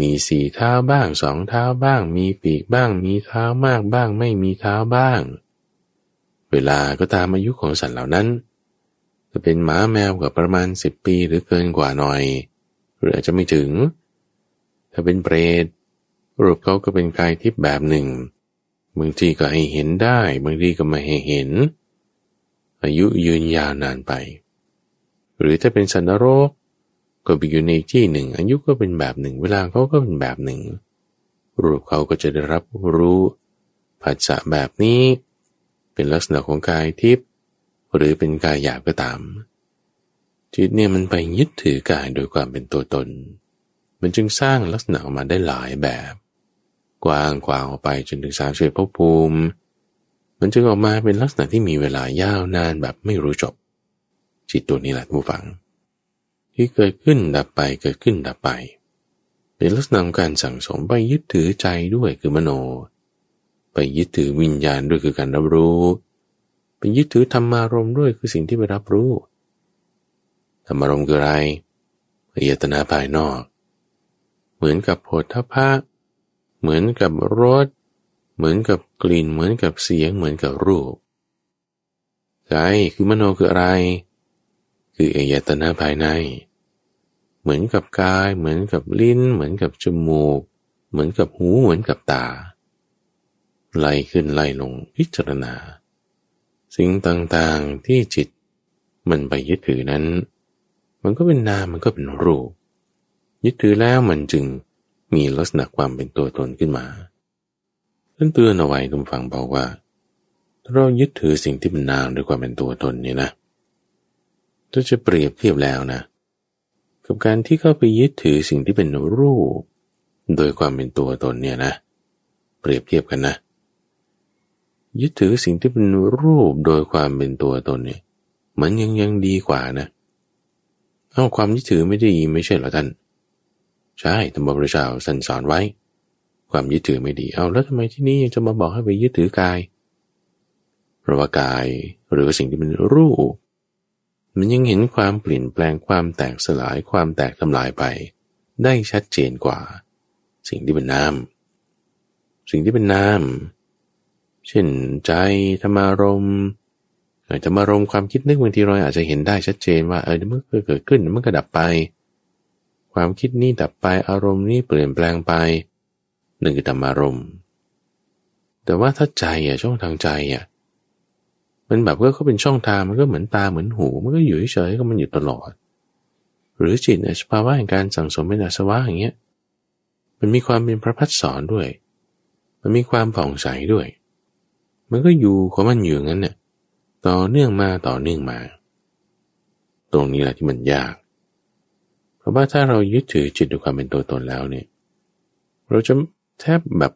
มีสี่เท้าบ้างสองเท้าบ้าง มีปีกบ้าง มีเท้ามากบ้าง ไม่มีเท้าบ้าง เวลาก็ตามอายุของสัตว์เหล่านั้นจะเป็นหมาแมวกับประมาณสิบปีหรือเกินกว่าหน่อย หรืออาจจะไม่ถึง ถ้าเป็นเปรตรูปเขาก็เป็นกายทิพย์แบบหนึ่งบางทีก็ให้เห็นได้ บางทีก็ไม่ให้เห็น อายุยืนยาวนานไป หรือถ้าเป็นสันนรก ก็ไปอยู่ในที่หนึ่ง อายุก็เป็นแบบหนึ่ง เวลาเขาก็เป็นแบบหนึ่ง รูปเขาก็จะได้รับรู้ผัสสะแบบนี้ เป็นลักษณะของกายทิพย์หรือเป็นกายหยาบก็ตาม จิตเนี่ยมันไปยึดถือกายโดยความเป็นตัวตน มันจึงสร้างลักษณะออกมาได้หลายแบบ กว้างกว้างออกไปจนถึงสามสิบภพภูมิ มันจึงออกมาเป็นลักษณะที่มีเวลายาวนานแบบไม่รู้จบ จิตตัวนี้แหละผู้ฟัง ที่เกิดขึ้นดับไปเกิดขึ้นดับไป เป็นลักษณะการสั่งสมไปยึดถือใจด้วยคือมโน ไปยึดถือวิญญาณด้วยคือการรับรู้เป็นยึดถือธรรมารมด้วยคือสิ่งที่ไปรับรู้ธรรมารมคืออะไรอายตนาภายนอก เหมือนกับโผฏฐพะเหมือนกับรสเหมือนกับกลิ่น เหมือนกับเสียง เหมือนกับรูปใจคือมโนคืออะไร คืออายตนาภายใน เหมือนกับกาย เหมือนกับลิ้น เหมือนกับจมูก เหมือนกับหูเหมือนกับตา ไล่ขึ้นไล่ลงพิจารณา สิ่งต่างๆที่จิตมันไปยึดถือนั้น มันก็เป็นนามมันก็เป็นรูป ยึดถือแล้วมันจึงมีลักษณะความเป็นตัวตนขึ้นมาท่านเตือนเอาไว้ทุกฝังบอกว่าถ้าเรายึดถือสิ่งที่เป็นนามด้วยความเป็นตัวตนนี่นะถ้าจะเปรียบเทียบแล้วนะ กับการที่เข้าไปยึดถือสิ่งที่เป็นรูป โดยความเป็นตัวตนเนี่ยนะ เปรียบเทียบกันนะ ยึดถือสิ่งที่เป็นรูปโดยความเป็นตัวตนเนี่ยมันยังยังดีกว่านะ เอาความยึดถือไม่ดีไม่ใช่หรอท่าน ใช่ธรรมบริชาวสันสอนไว้ ความยึดถือไม่ดี เอาแล้วทำไมที่นี่ยังจะมาบอกให้ไปยึดถือ กาย เพราะว่ากายหรือสิ่งที่เป็นรูป มันยังเห็นความเปลี่ยนแปลงความแตกสลายความแตกทำลายไป ได้ชัดเจนกว่า สิ่งที่เป็นนามสิ่งที่เป็นนามเช่นใจธรรมารมธรรมารมความคิดนึกบางทีเราอาจจะเห็นได้ชัดเจนว่าเออเมื่อเกิดขึ้นมันก็ดับไป ความคิดนี้ดับไปอารมณ์นี้เปลี่ยนแปลงไปหนึ่งคือธรรมารมแต่ว่าถ้าใจอะช่องทางใจอะ มันแบบก็เขาเป็นช่องทางมันก็เหมือนตาเหมือนหู มันก็อยู่เฉยๆก็มันอยู่ตลอด หรือจิตในสภาวะแห่งการสั่งสมเป็นอาสวะอย่างเงี้ยมันมีความเป็นพระพัฒสอนด้วย มันมีความผ่องใสด้วย มันก็อยู่ของมันอยู่งั้นเนี่ยต่อเนื่องมาต่อเนื่องมา ตรงนี้แหละที่มันยาก เพราะว่าถ้าเรายึดถือจิตด้วยความเป็นตัวตนแล้วเนี่ย เราจะแทบแบบ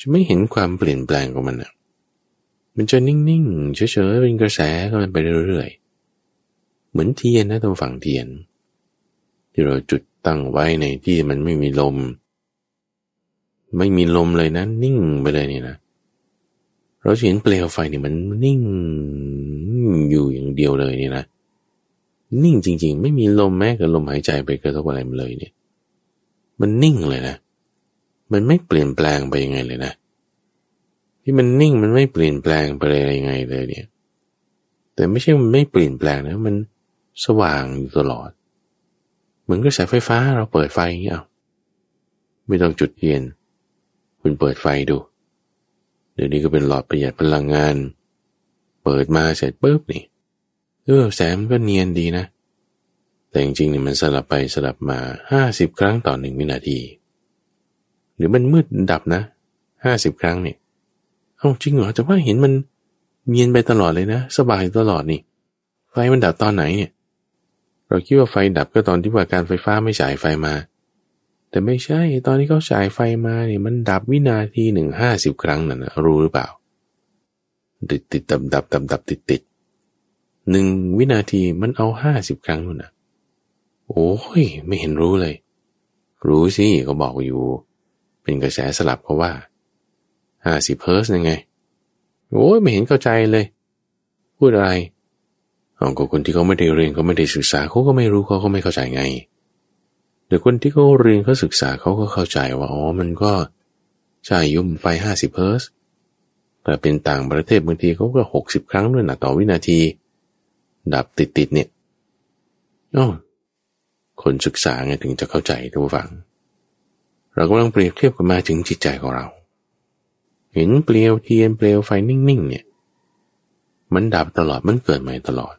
จะไม่เห็นความเปลี่ยนแปลงของมันอะ มันจะนิ่งๆ เฉยๆ เป็นกระแสของมันไปเรื่อยๆ เหมือนเทียนนะตรงฝั่งเทียน ที่เราจุดตั้งไว้ในที่มันไม่มีลม ไม่มีลมเลยนะ นิ่งไปเลยนี่นะเราเห็นเปลวไฟนี่มันนิ่งอยู่อย่างเดียวเลยนี่นะ นิ่งจริง ๆ ไม่มีลมแม้กับลมหายใจไปกระทบอะไรมันเลยเนี่ย มันนิ่งเลยนะ มันไม่เปลี่ยนแปลงไปยังไงเลยนะ ที่มันนิ่งมันไม่เปลี่ยนแปลงไปอะไรยังไงเลยเนี่ย แต่ไม่ใช่มันไม่เปลี่ยนแปลงนะมันสว่างอยู่ตลอด เหมือนกับสไฟฟ้าเราเปิดไฟอย่างเงี้ยไม่ต้องจุดเทียน คุณเปิดไฟดู เดี๋ยวนี้ก็เป็นหลอดประหยัดพลังงาน เปิดมาเสร็จปุ๊บนี่เออแสงก็เนียนดีนะ แต่จริงๆนี่มันสลับไปสลับมาห้าสิบครั้งต่อหนึ่งวินาที หรือมันมืดดับนะห้าสิบครั้งเนี่ย เอาจริงเหรอแต่ว่าเห็นมันเนียนไปตลอดเลยนะ สบายตลอดนี่ ไฟมันดับตอนไหนเนี่ย เราคิดว่าไฟดับก็ตอนที่ว่าการไฟฟ้าไม่จ่ายไฟมา แต่ไม่ใช่ตอนที่เขาฉายไฟมาเนี่ยมันดับวินาทีหนึ่งห้าสิบครั้งนั่นนะรู้หรือเปล่าติดติดดับดับดับดับติดติดหนึ่งวินาทีมันเอาห้าสิบครั้งนู่นนะโอ้ย ไม่เห็นรู้เลย รู้สิเขาบอกอยู่ เป็นกระแสสลับเขาว่า ห้าสิบเฮิร์ตยังไง โอ้ยไม่เห็นเข้าใจเลย พูดอะไรเอาก็คนที่เขาไม่ได้เรียนเขาไม่ได้ศึกษาเขาก็ไม่รู้เขาก็ไม่เข้าใจไงแต่คนที่เขาเรียนเขาศึกษาเขาก็เข้าใจว่าอ๋อมันก็ใช่ยุ่มไฟห้าสิบเฮิร์สแต่เป็นต่างประเทศบางทีเขาก็หกสิบครั้งด้วยนะต่อวินาที ดับติดติดเนี่ยอ๋อคนศึกษาไงถึงจะเข้าใจทุกฝัง เรากำลังเปรียบเทียบกันมาถึงจิตใจของเรา เห็นเปลวเทียนเปลวไฟนิ่งๆเนี่ย มันดับตลอดมันเกิดใหม่ตลอด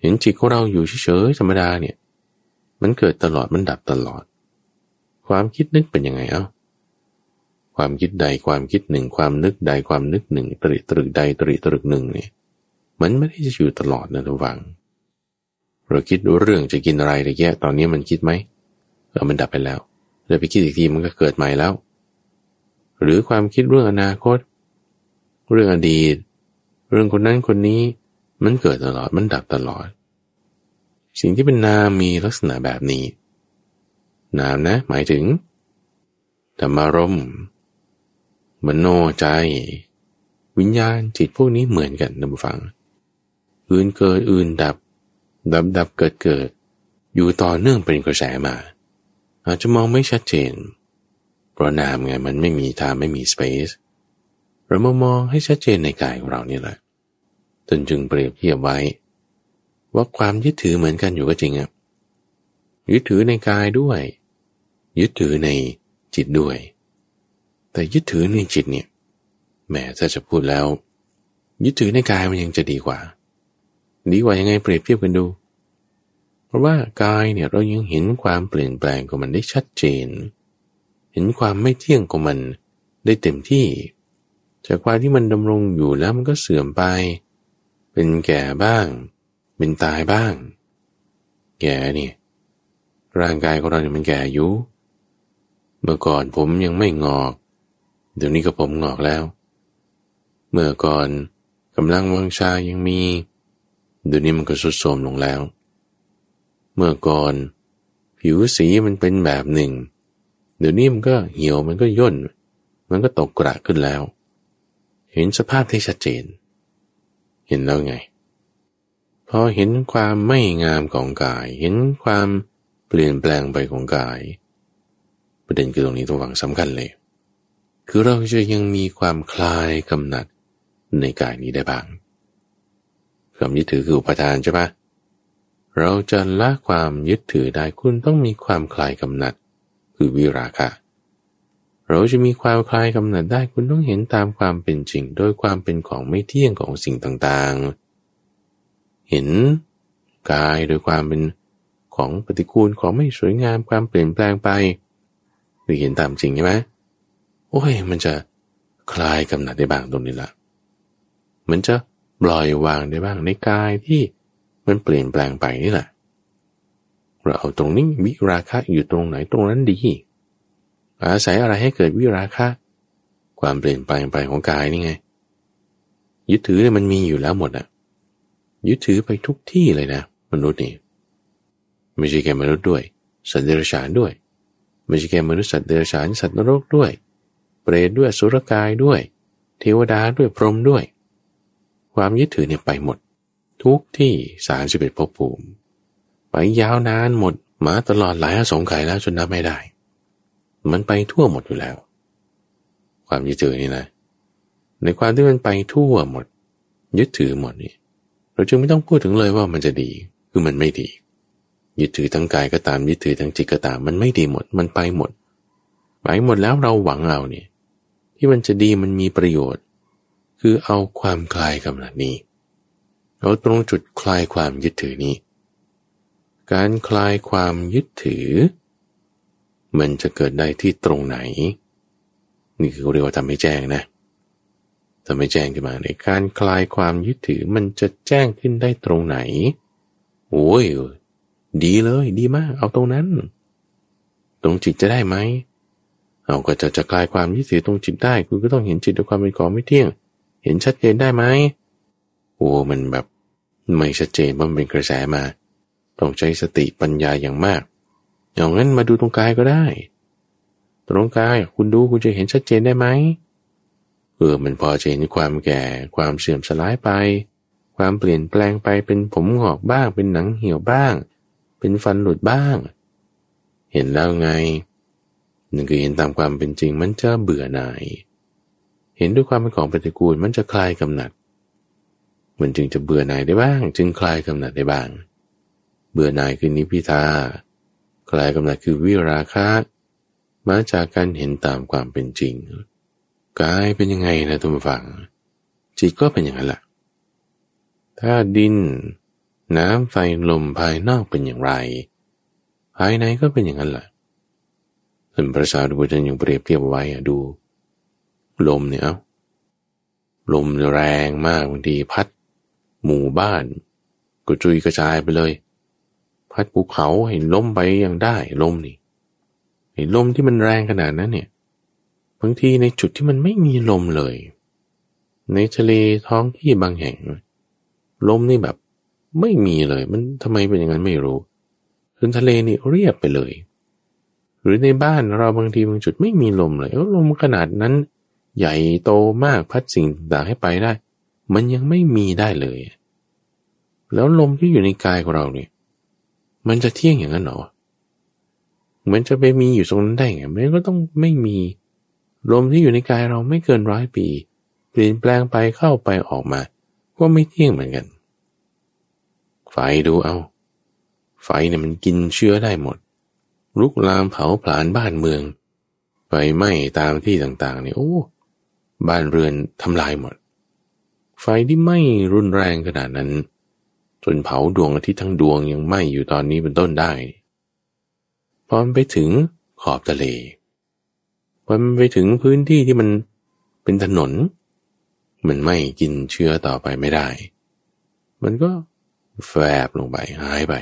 เห็นจิตของเราอยู่เฉยๆธรรมดาเนี่ย มันเกิดตลอดมันดับตลอด ความคิดนึกเป็นยังไงเอ้าความคิดใดความคิดหนึ่ง ความนึกใดความนึกหนึ่ง ตริตรึกใดตริตรึกหนึ่งเนี่ยมันไม่ได้จะอยู่ตลอดนะทุกฝังเราคิดเรื่องจะกินอะไรแต่แย่ตอนนี้มันคิดไหมเออมันดับไปแล้วแล้วไปคิดอีกทีมันก็เกิดใหม่แล้ว หรือความคิดเรื่องอนาคต เรื่องอดีต เรื่องคนนั้นคนนี้มันเกิดตลอดมันดับตลอด สิ่งที่เป็นนามมีลักษณะแบบนี้ นามนะ หมายถึงธรรมารมมโนใจ วิญญาณจิตพวกนี้เหมือนกันนะบุฟัง อื่นเกิดอื่นดับ ดับดับเกิดเกิด อยู่ต่อเนื่องเป็นกระแสมา อาจจะมองไม่ชัดเจน ราะนามไงมันไม่มีทางไม่มีสเปซเรามามองให้ชัดเจนในกายของเรานี่แหละจนจึงเปรียบเทียบไว้ ว่าความยึดถือเหมือนกันอยู่ก็จริงอะยึดถือในกายด้วย ยึดถือในจิตด้วย แต่ยึดถือในจิตเนี่ยแหมถ้าจะพูดแล้ว ยึดถือในกายมันยังจะดีกว่า ดีกว่ายังไงเปรียบเทียบกันดู เพราะว่ากายเนี่ยเรายังเห็นความเปลี่ยนแปลงของมันได้ชัดเจนเเห็นความไม่เที่ยงของมันได้เต็มที่ จากความที่มันดำรงอยู่แล้วมันก็เสื่อมไป เป็นแก่บ้าง เป็นตายบ้าง แก่เนี่ยร่างกายของเราเนี่ยมันแก่อยู่ เมื่อก่อนผมยังไม่งอก เดี๋ยวนี้ก็ผมงอกแล้ว เมื่อก่อนกำลังวังชายังมี เดี๋ยวนี้มันก็สุดโทมลงแล้ว เมื่อก่อน ผิวสีมันเป็นแบบหนึ่ง เดี๋ยวนี้มันก็เหี่ยวมันก็ย่น มันก็ตกกระขึ้นแล้ว เห็นสภาพที่ชัดเจน เห็นแล้วไง พอเห็นความไม่งามของกาย เห็นความเปลี่ยนแปลงไปของกาย ประเด็นคือตรงนี้ตัวหวังสำคัญเลย คือเราจะยังมีความคลายกำหนัดในกายนี้ได้บ้างความยึดถือคืออุปทานใช่ปะเราจะละความยึดถือได้คุณต้องมีความคลายกำหนัด คือวิราคะ เราจะมีความคลายกำหนัดได้คุณต้องเห็นตามความเป็นจริง โดยความเป็นของไม่เที่ยงของสิ่งต่างๆ เห็นกายโดยความเป็นของปฏิกูลของไม่สวยงามความเปลี่ยนแปลงไปหรือเห็นตามจริงใช่ไหมโอ้ยมันจะคลายกำหนัดได้บ้างตรงนี้ละมันจะปล่อยวางได้บ้างในกายที่มันเปลี่ยนแปลงไปนี่แหละ เราเอาตรงนี้วิราคะอยู่ตรงไหนตรงนั้นดี อาศัยอะไรให้เกิดวิราคะ ความเปลี่ยนแปลงไปของกายนี่ไง ยึดถือเนี่ยมันมีอยู่แล้วหมดอะยึดถือไปทุกที่เลยนะ มนุษย์นี่ไม่ใช่แค่มนุษย์ด้วย สัตว์เดรัจฉานด้วย ไม่ใช่แค่มนุษย์สัตว์เดรัจฉานสัตว์นรกด้วย เปรตด้วยสุรกายด้วย เทวดาด้วยพรหมด้วย ความยึดถือเนี่ยไปหมด ทุกที่สารสิบเอ็ดภพภูมิ ไปยาวนานหมดมาตลอดหลายอสงไขแล้วจนนับไม่ได้ มันไปทั่วหมดอยู่แล้ว ความยึดถือนี่นะ ในความที่มันไปทั่วหมด ยึดถือหมดนี่ เราจึงไม่ต้องพูดถึงเลยว่ามันจะดี คือมันไม่ดี ยึดถือทั้งกายก็ตาม ยึดถือทั้งจิตก็ตาม มันไม่ดีหมด มันไปหมด ไปหมดแล้วเราหวังเอาเนี่ย ที่มันจะดีมันมีประโยชน์ คือเอาความคลายกำลังนี้ เอาตรงจุดคลายความยึดถือนี้ การคลายความยึดถือ มันจะเกิดได้ที่ตรงไหน นี่คือเรียกว่าทำให้แจ้งนะทำให้แจ้งขึ้นมาในการคลายความยึดถือมันจะแจ้งขึ้นได้ตรงไหนโอ้ยดีเลยดีมาก เอาตรงนั้น ตรงจิตจะได้ไหมเอาก็จะจะคลายความยึดถือตรงจิตได้ คุณก็ต้องเห็นจิตด้วยความเป็นของไม่เที่ยง เห็นชัดเจนได้ไหมโอ้มันแบบไม่ชัดเจนมันเป็นกระแสมา ต้องใช้สติปัญญาอย่างมากอย่างนั้นมาดูตรงกายก็ได้ ตรงกายคุณดูคุณจะเห็นชัดเจนได้ไหมเออมันพอจะเห็นความแก่ ความเสื่อมสลายไป ความเปลี่ยนแปลงไปเป็นผมหงอกบ้าง เป็นหนังเหี่ยวบ้าง เป็นฟันหลุดบ้าง เห็นแล้วไงนั่นคือเห็นตามความเป็นจริงมันจะเบื่อหน่าย เห็นด้วยความเป็นของปฏิกูลมันจะคลายกำหนัด มันจึงจะเบื่อหน่ายได้บ้าง จึงคลายกำหนัดได้บ้าง เบื่อหน่ายคือนิพิทาคลายกำหนัดคือวิราคะ มาจากการเห็นตามความเป็นจริง กายเป็นยังไงนะทุกฝัง จิตก็เป็นอย่างนั้นแหละถ้าดิน น้ำไฟลมภายนอกเป็นอย่างไร ภายในก็เป็นอย่างนั้นแหละท่านพระสารีบุตรยังเปรียบเทียบไว้อะดู ลมเนี่ยเอาลมแรงมากบางทีพัด หมู่บ้าน ก็จุยกระจายไปเลย พัดภูเขาเห็นล้มไปยังได้ลมนี่เห็นลมที่มันแรงขนาดนั้นเนี่ยบางทีในจุดที่มันไม่มีลมเลย ในทะเลท้องที่บางแห่ง ลมนี่แบบไม่มีเลย มันทำไมเป็นอย่างนั้นไม่รู้คือทะเลนี่เรียบไปเลย หรือในบ้านเราบางทีบางจุดไม่มีลมเลยลมขนาดนั้น ใหญ่โตมากพัดสิ่งต่างให้ไปได้ มันยังไม่มีได้เลย แล้วลมที่อยู่ในกายของเราเนี่ย มันจะเที่ยงอย่างนั้นหรอเหมือนจะไปมีอยู่ตรงนั้นได้ไงมันก็ต้องไม่มีลมที่อยู่ในกายเราไม่เกินร้อยปีเปลี่ยนแปลงไปเข้าไปออกมา ก็ไม่เที่ยงเหมือนกัน ไฟดูเอา ไฟเนี่ยมันกินเชื้อได้หมด ลุกลามเผาผลาญบ้านเมืองไฟไหม้ตามที่ต่างๆเนี่ยโอ้บ้านเรือนทำลายหมด ไฟที่ไหม้รุนแรงขนาดนั้น จนเผาดวงอาทิตย์ทั้งดวงยังไหม้อยู่ตอนนี้เป็นต้นได้พอไปถึงขอบทะเลมันไปถึงพื้นที่ที่มันเป็นถนน มันไม่กินเชื้อต่อไปไม่ได้ มันก็แฝบลงไปหายไป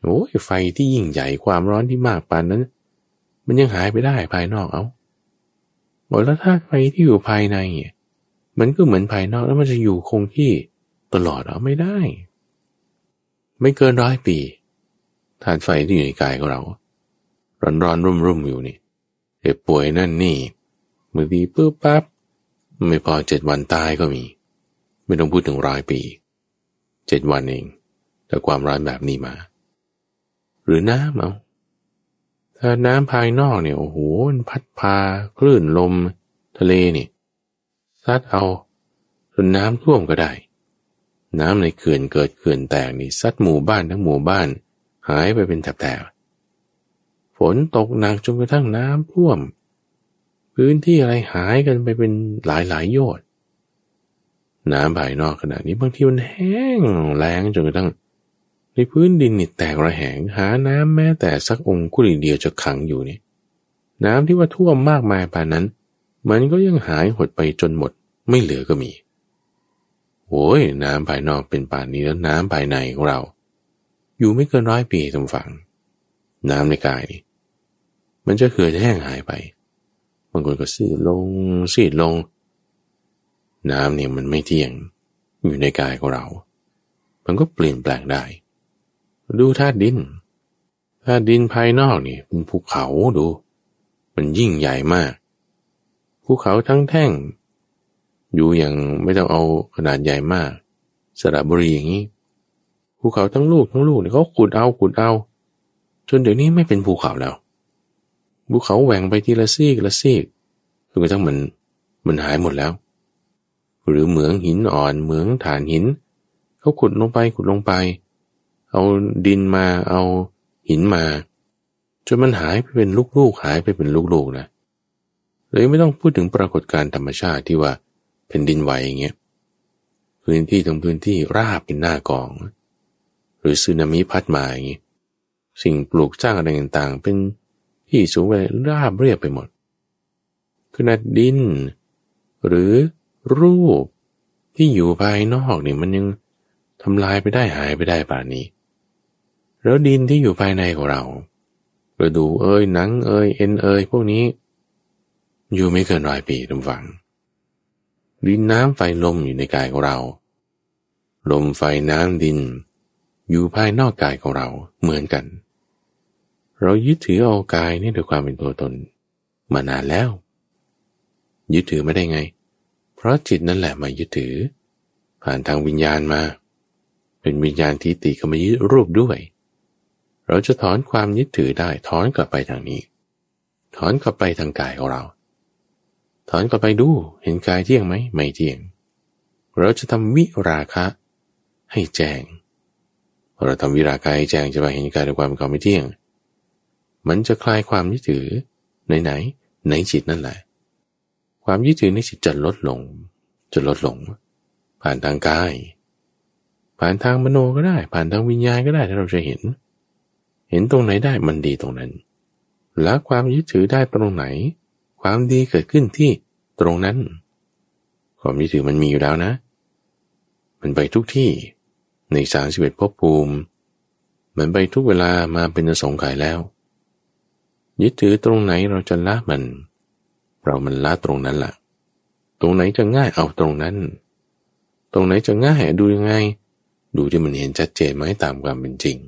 โอ้ยไฟที่ยิ่งใหญ่ความร้อนที่มากปานนั้น มันยังหายไปได้ภายนอกเอาบอกแล้วถ้าไฟที่อยู่ภายใน มันก็เหมือนภายนอกแล้วมันจะอยู่คงที่ ตลอดเอาไม่ได้ ไม่เกินร้อยปีฐานไฟที่อยู่ในกายของเรา ร้อนร้อนรุ่มรุ่มอยู่นี่เจ็บป่วยนั่นนี่มือดีปุ๊บปั๊บไม่พอเจ็ดวันตายก็มี ไม่ต้องพูดถึงร้อยปีเจ็ดวันเอง แต่ความร้อนแบบนี้มา หรือน้ำเอาถ้าน้ำภายนอกเนี่ยโอ้โหมันพัดพาคลื่นลม ทะเลนี่ซัดเอาจนน้ำท่วมก็ได้ น้ำในเขื่อนเกิดเขื่อนแตกนี่ซัดหมู่บ้านทั้งหมู่บ้าน หายไปเป็นแถบๆฝนตกหนักจนกระทั่งน้ำท่วม พื้นที่อะไรหายกันไปเป็นหลายหลายโยชน์น้ำภายนอกขนาดนี้บางทีมันแห้งแล้งจนกระทั่ง ในพื้นดินนี่แตกระแหงหาน้ำแม้แต่สักองคุลีเดียวจะขังอยู่นี่น้ำที่ว่าท่วมมากมายป่านนั้น มันก็ยังหายหดไปจนหมดไม่เหลือก็มี โอ้ยน้ำภายนอกเป็นป่านนี้แล้วน้ำภายในของเรา อยู่ไม่เกินร้อยปีตรงฝั่งน้ำในกายนี่มันจะเหือดแห้งหายไปบางคนก็ซีดลงซีดลง น้ำเนี่ยมันไม่เที่ยงอยู่ในกายของเรา มันก็เปลี่ยนแปลงได้ ดูธาตุดินธาตุดินภายนอกนี่เป็นภูเขาดู มันยิ่งใหญ่มากภูเขาทั้งแท่ง อยู่อย่างไม่ต้องเอาขนาดใหญ่มาก สระบุรีอย่างนี้ภูเขาทั้งลูกทั้งลูกเนี่ยเขาขุดเอาขุดเอา จนเดี๋ยวนี้ไม่เป็นภูเขาแล้วภูเขาแหว่งไปทีละซีกละซีกจนกระทั่งมันมันหายหมดแล้ว หรือเหมืองหินอ่อนเหมืองฐานหินเขาขุดลงไปขุดลงไป เอาดินมาเอาหินมาจนมันหายไปเป็นลูกๆหายไปเป็นลูกๆนะเลยไม่ต้องพูดถึงปรากฏการณ์ธรรมชาติที่ว่า ผ่นดินไหวอย่างเงี้ยพื้นที่ตรงพื้นที่ราบเป็นหน้ากอง หรือสึนามิพัดมาอย่างงี้สิ่งปลูกสร้างอะไรต่างๆ เป็นที่สูงไปราบเรียบไปหมดขนาดดิน หรือรูปที่อยู่ภายนอกเนี่ยมันยังทำลายไปได้หายไปได้ป่านนี้ แล้วดินที่อยู่ภายในของเรากระดูเอ้ยหนังเอ้ยเอ็นเอ้ยพวกนี้ อยู่ไม่เกินร้อยปีทุกฝัง ดินน้ำไฟลมอยู่ในกายของเรา ลมไฟน้ำดิน อยู่ภายนอกกายของเราเหมือนกัน เรายึดถือเอากายนี่ด้วยความเป็นตัวตน มานานแล้ว ยึดถือไม่ได้ไง เพราะจิตนั่นแหละมายึดถือ ผ่านทางวิญญาณมา เป็นวิญญาณที่ติก็มายึดรูปด้วย เราจะถอนความยึดถือได้ถอนกลับไปทางนี้ ถอนกลับไปทางกายของเรา ถอนกลับไปดูเห็นกายเที่ยงไหมไม่เที่ยง เราจะทำวิราคะให้แจ้ง เราทำวิราคะให้แจ้งจะไปเห็นกายด้วยความเป็นไม่เที่ยง มันจะคลายความยึดถือไหนไหนในจิตนั่นแหละ ความยึดถือในจิตจะลดลง จะลดลง ผ่านทางกาย ผ่านทางมโนก็ได้ ผ่านทางวิญญาณก็ได้ถ้าเราจะเห็น เห็นตรงไหนได้มันดีตรงนั้น แล้วความยึดถือได้ตรงไหน ความดีเกิดขึ้นที่ตรงนั้น ความยึดถือมันมีอยู่แล้วนะ มันไปทุกที่ในสามสิบเอ็ดภพภูมิ มันไปทุกเวลามาเป็นสงไขยแล้ว ยึดถือตรงไหนเราจะละมัน เรามันละตรงนั้นละ่ะ ตรงไหนจะง่ายเอาตรงนั้น ตรงไหนจะง่ายดูยังไง ดูที่มันเห็นชัดเจนไหมตามความเป็นจริง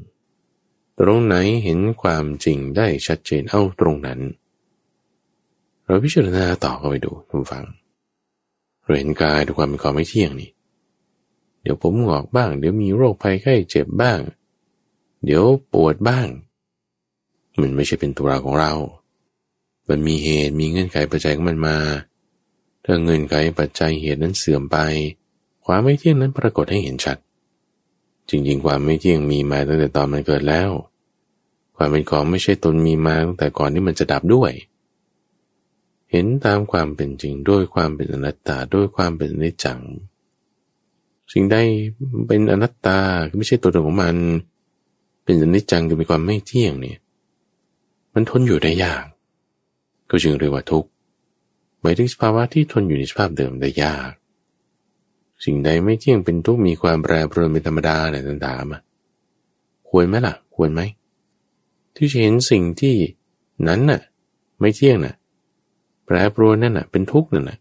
ตรงไหนเห็นความจริงได้ชัดเจนเอาตรงนั้น เราพิจารณาต่อเข้าไปดูทุกฟังเราเห็นกายด้วยความเป็นความไม่เที่ยงนี่ เดี๋ยวผมหงอกบ้าง เดี๋ยวมีโรคภัยไข้เจ็บบ้าง เดี๋ยวปวดบ้าง มันไม่ใช่เป็นตัวเราของเรา มันมีเหตุมีเงื่อนไขปัจจัยของมันมา ถ้าเงื่อนไขปัจจัยเหตุนั้นเสื่อมไป ความไม่เที่ยงนั้นปรากฏให้เห็นชัด จริงๆ ความไม่เที่ยงมีมาตั้งแต่ตอนมันเกิดแล้ว ความเป็นของไม่ใช่ตนมีมาตั้งแต่ก่อนที่มันจะดับด้วยเเห็นตามความเป็นจริงด้วยความเป็นอนัตตาด้วยความเป็นนิจจัง สิ่งใดเป็นอนัตตาไม่ใช่ตัวตนของมัน เป็นอนิจจังคือมีความไม่เที่ยงเนี่ยมันทนอยู่ได้ยาก ก็จึงเรียกว่าทุกข์หมายถึงสภาวะที่ทนอยู่ในสภาพเดิมได้ยาก สิ่งใดไม่เที่ยงเป็นทุกข์มีความแปรปรวนเป็นธรรมดาเนี่ยต่างๆควรไหมล่ะ ควรไหมที่จะเห็นสิ่งที่นั้นน่ะ ไม่เที่ยงน่ะ แปรปรวนนั่นน่ะ เป็นทุกข์นั่นน่ะ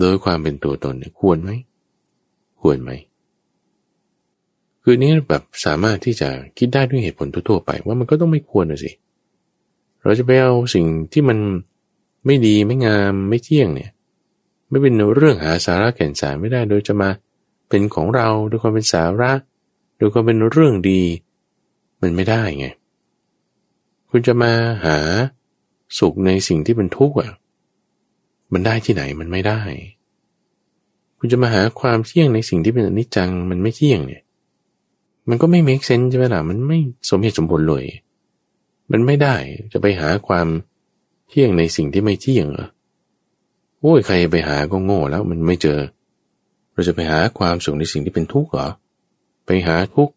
โดยความเป็นตัวตนเนี่ยควรไหม ควรไหม คือนี้แบบสามารถที่จะคิดได้ด้วยเหตุผลทั่วไป ว่ามันก็ต้องไม่ควรนะสิ เราจะไปเอาสิ่งที่มันไม่ดีไม่งามไม่เที่ยงเนี่ย ไม่เป็นเรื่องหาสาระแก่นสารไม่ได้ โดยจะมาเป็นของเราโดยความเป็นสาระโดยความเป็นเรื่องดี มันไม่ได้ไง คุณจะมาหาสุขในสิ่งที่เป็นทุกข์อะ มันได้ที่ไหนมันไม่ได้ คุณจะมาหาความเที่ยงในสิ่งที่เป็นอนิจจังมันไม่เที่ยงเนี่ย มันก็ไม่เมคเซนใช่ไหมล่ะมันไม่สมเหตุสมผลเลย มันไม่ได้จะไปหาความเที่ยงในสิ่งที่ไม่เที่ยงเหรอโอ้ยใครไปหาก็โง่แล้วมันไม่เจอ เราจะไปหาความสุขในสิ่งที่เป็นทุกข์เหรอไปหาทุกข์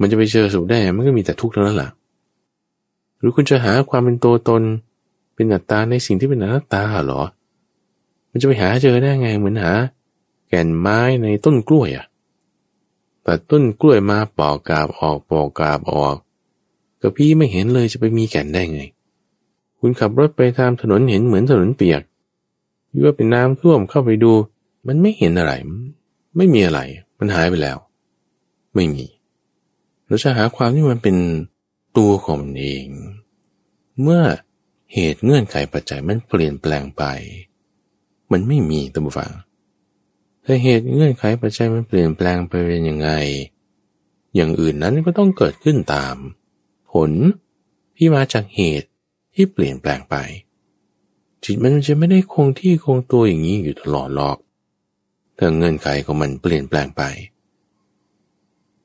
มันจะไปเจอสุขได้มันก็มีแต่ทุกข์เท่านั้นแหละหรือคุณจะหาความเป็นตัวตน เป็นอัตตาในสิ่งที่เป็นอนัตตาเหรอ มันจะไปหาเจอได้ไงเหมือนหา แก่นไม้ในต้นกล้วยอะแต่ต้นกล้วยมาปอกกาบออกปอกกาบออกก็พี่ไม่เห็นเลยจะไปมีแก่นได้ไง คุณขับรถไปตามถนนเห็นเหมือนถนนเปียกยั่ว่าเป็นน้ำท่วมเข้าไปดู มันไม่เห็นอะไร ไม่มีอะไร มันหายไปแล้ว ไม่มี เราจะหาความที่มันเป็นตัวของมันเอง เมื่อเหตุเงื่อนไขปัจจัยมันเปลี่ยนแปลงไป มันไม่มีตัมฟังถ้าเหตุเงื่อนไขปัจจัยมันเปลี่ยนแปลงไปเป็นยังไง อย่างอื่นนั้นก็ต้องเกิดขึ้นตาม ผลที่มาจากเหตุที่เปลี่ยนแปลงไป จิตมันจะไม่ได้คงที่คงตัวอย่างนี้อยู่ตลอดหรอกถ้าเงื่อนไขของมันเปลี่ยนแปลงไป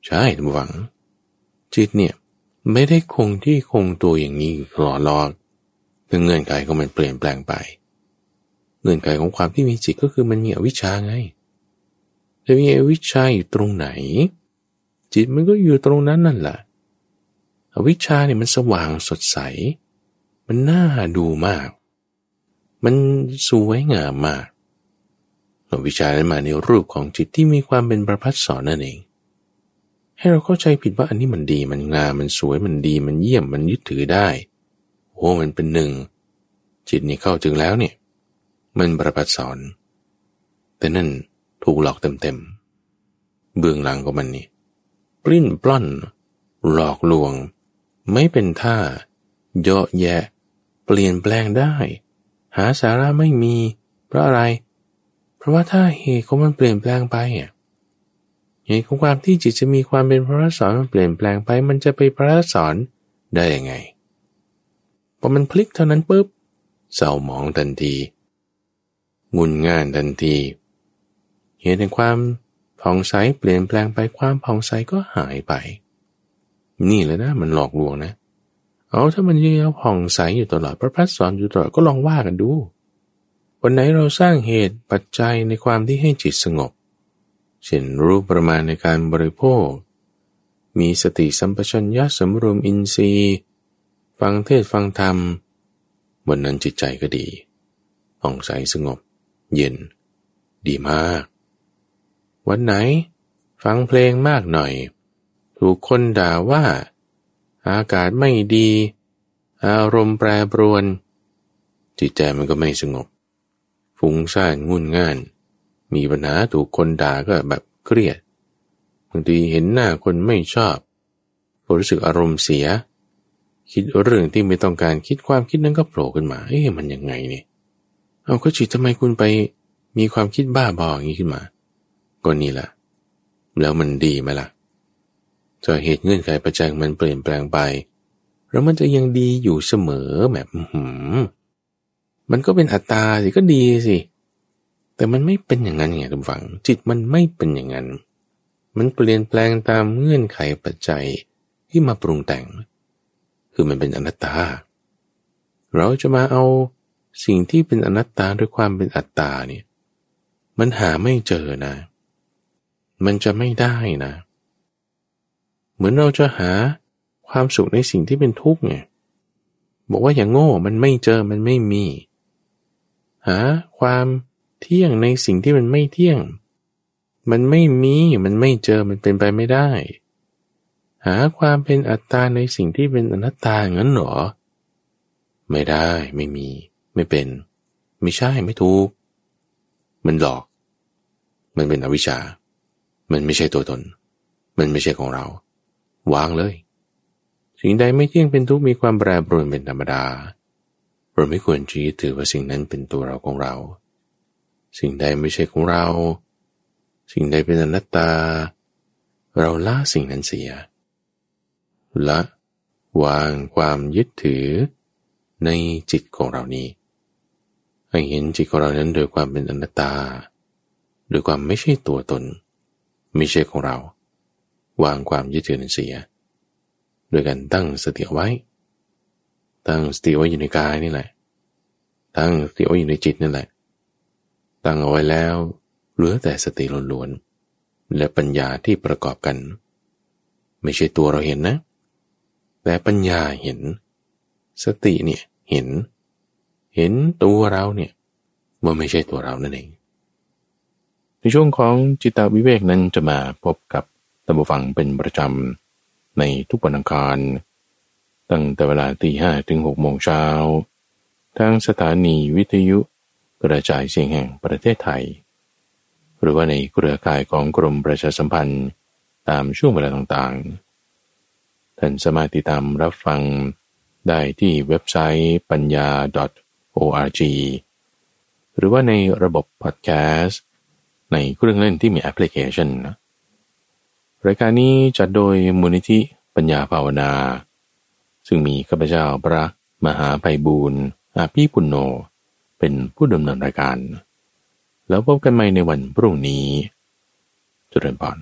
ใช่ทุกหวัง จิตเนี่ยไม่ได้คงที่คงตัวอย่างนี้อยู่ตลอดหรอกถ้าเงื่อนไขของมันเปลี่ยนแปลงไป เงื่อนไขของความที่มีจิตก็คือมันมีอวิชชาไงจะมีอวิชชาอยู่ตรงไหน จิตมันก็อยู่ตรงนั้นนั่นแหละอวิชชาเนี่ยมันสว่างสดใส มันน่าดูมาก มันสวยงามมากอวิชชานั้นมาในรูปของจิตที่มีความเป็นประพัดสอนนั่นเอง ให้เราเข้าใจผิดว่าอันนี้มันดีมันงามมันสวยมันดีมันเยี่ยมมันยึดถือได้โอ้มันเป็นหนึ่งจิตนี่เข้าถึงแล้วเนี่ย มันประพัดสอน แต่นั่นถูกหลอกเต็มๆ เบื้องหลังของมันนี่ปลิ้นปล้อน หลอกลวง ไม่เป็นท่า เยาะแยะ เปลี่ยนแปลงได้ หาสาระไม่มี เพราะอะไร เพราะว่าถ้าเหตุของมันเปลี่ยนแปลงไปอะเหตุของความที่จิตจะมีความเป็นพระสอนมันเปลี่ยนแปลงไป มันจะไปพระสอนได้ยังไงพอมันพลิกเท่านั้นปุ๊บเศร้าหมองทันที งุนง่านทันที เห็นในความผ่องใสเปลี่ยนแปลงไปความผ่องใสก็หายไป นี่เลยนะมันหลอกลวงนะ เอาถ้ามันยังผ่องใสอยู่ตลอดพระพัฒสอนอยู่ตลอดก็ลองว่ากันดู วันไหนเราสร้างเหตุปัจจัยในความที่ให้จิตสงบ เช่นรู้ประมาณในการบริโภค มีสติสัมปชัญญะสำรวมอินทรีย์ ฟังเทศฟังธรรมวันนั้นจิตใจก็ดีผ่องใสสงบ เย็น ดีมาก วันไหน ฟังเพลงมากหน่อย ถูกคนด่าว่า อากาศไม่ดี อารมณ์แปรปรวน จิตใจมันก็ไม่สงบ ฟุ้งซ่านงุนง่าน มีปัญหาถูกคนด่าก็แบบเครียดบางทีเห็นหน้าคนไม่ชอบก็รู้สึกอารมณ์เสีย คิดเรื่องที่ไม่ต้องการคิดความคิดนั้นก็โผล่ขึ้นมา เอ๊ะมันยังไงเนี่ย เอาก็จิตทำไมคุณไปมีความคิดบ้าบออย่างนี้ขึ้นมา ก็นี่แหละ แล้วมันดีไหมล่ะจะเหตุเงื่อนไขปัจจัยมันเปลี่ยนแปลงไป แล้วมันจะยังดีอยู่เสมอแบบหืมมันก็เป็นอัตตาสิก็ดีสิ แต่มันไม่เป็นอย่างนั้นไงทุกฝัง จิตมันไม่เป็นอย่างนั้น มันเปลี่ยนแปลงตามเงื่อนไขปัจจัยที่มาปรุงแต่ง คือมันเป็นอนัตตา เราจะมาเอา สิ่งที่เป็นอนัตตาด้วยความเป็นอัตตาเนี่ย มันหาไม่เจอนะ มันจะไม่ได้นะ เหมือนเราจะหาความสุขในสิ่งที่เป็นทุกข์ไงบอกว่าอย่างโง่มันไม่เจอมันไม่มี หาความเที่ยงในสิ่งที่มันไม่เที่ยง มันไม่มีมันไม่เจอมันเป็นไปไม่ได้ หาความเป็นอัตตาในสิ่งที่เป็นอนัตตางั้นหรอ ไม่ได้ไม่มี ไม่เป็น ไม่ใช่ไม่ถูก มันหลอก มันเป็นอวิชชา มันไม่ใช่ตัวตน มันไม่ใช่ของเรา วางเลย สิ่งใดไม่เที่ยงเป็นทุกข์มีความแปรปรวนเป็นธรรมดาเราไม่ควรชี้ถือว่าสิ่งนั้นเป็นตัวเราของเรา สิ่งใดไม่ใช่ของเรา สิ่งใดเป็นอนัตตา เราละสิ่งนั้นเสีย ละ วางความยึดถือในจิตของเรานี้ ให้เห็นจิตของเรานั้นโดยความเป็นอนัตตา โดยความไม่ใช่ตัวตน ไม่ใช่ของเรา วางความยึดถือนั้นเสีย โดยการตั้งสติไว้ ตั้งสติไว้อยู่ในกายนี่แหละ ตั้งสติไว้อยู่ในจิตนั่นแหละ ตั้งเอาไว้แล้วเหลือแต่สติล้วนๆและปัญญาที่ประกอบกัน ไม่ใช่ตัวเราเห็นนะ แต่ปัญญาเห็น สติเนี่ยเห็นเห็นตัวเราเนี่ยว่าไม่ใช่ตัวเรานั่นเอง ในช่วงของจิตวิเวกนั้นจะมาพบกับตัมบูฟังเป็นประจำ ในทุกวันอังคาร ตั้งแต่เวลาตีห้ถึงหกโมงเช้าทางสถานีวิทยุกระจายเสียงแห่งประเทศไทย หรือว่าในเครือข่ายของกรมประชาสัมพันธ์ตามช่วงเวลาต่างๆ ท่านสามารถติดตามรับฟังได้ที่เว็บไซต์ปัญญา .org หรือว่าในระบบพอดแคสต์ในเครื่องเล่นที่มีแอปพลิเคชันนะรายการนี้จัดโดยมูลนิธิปัญญาภาวนา ซึ่งมีข้าพเจ้าพระมหาไพบูรณ์อาภีปุณโญเป็นผู้ดำเนินรายการ แล้วพบกันใหม่ในวันพรุ่งนี้จุริญพร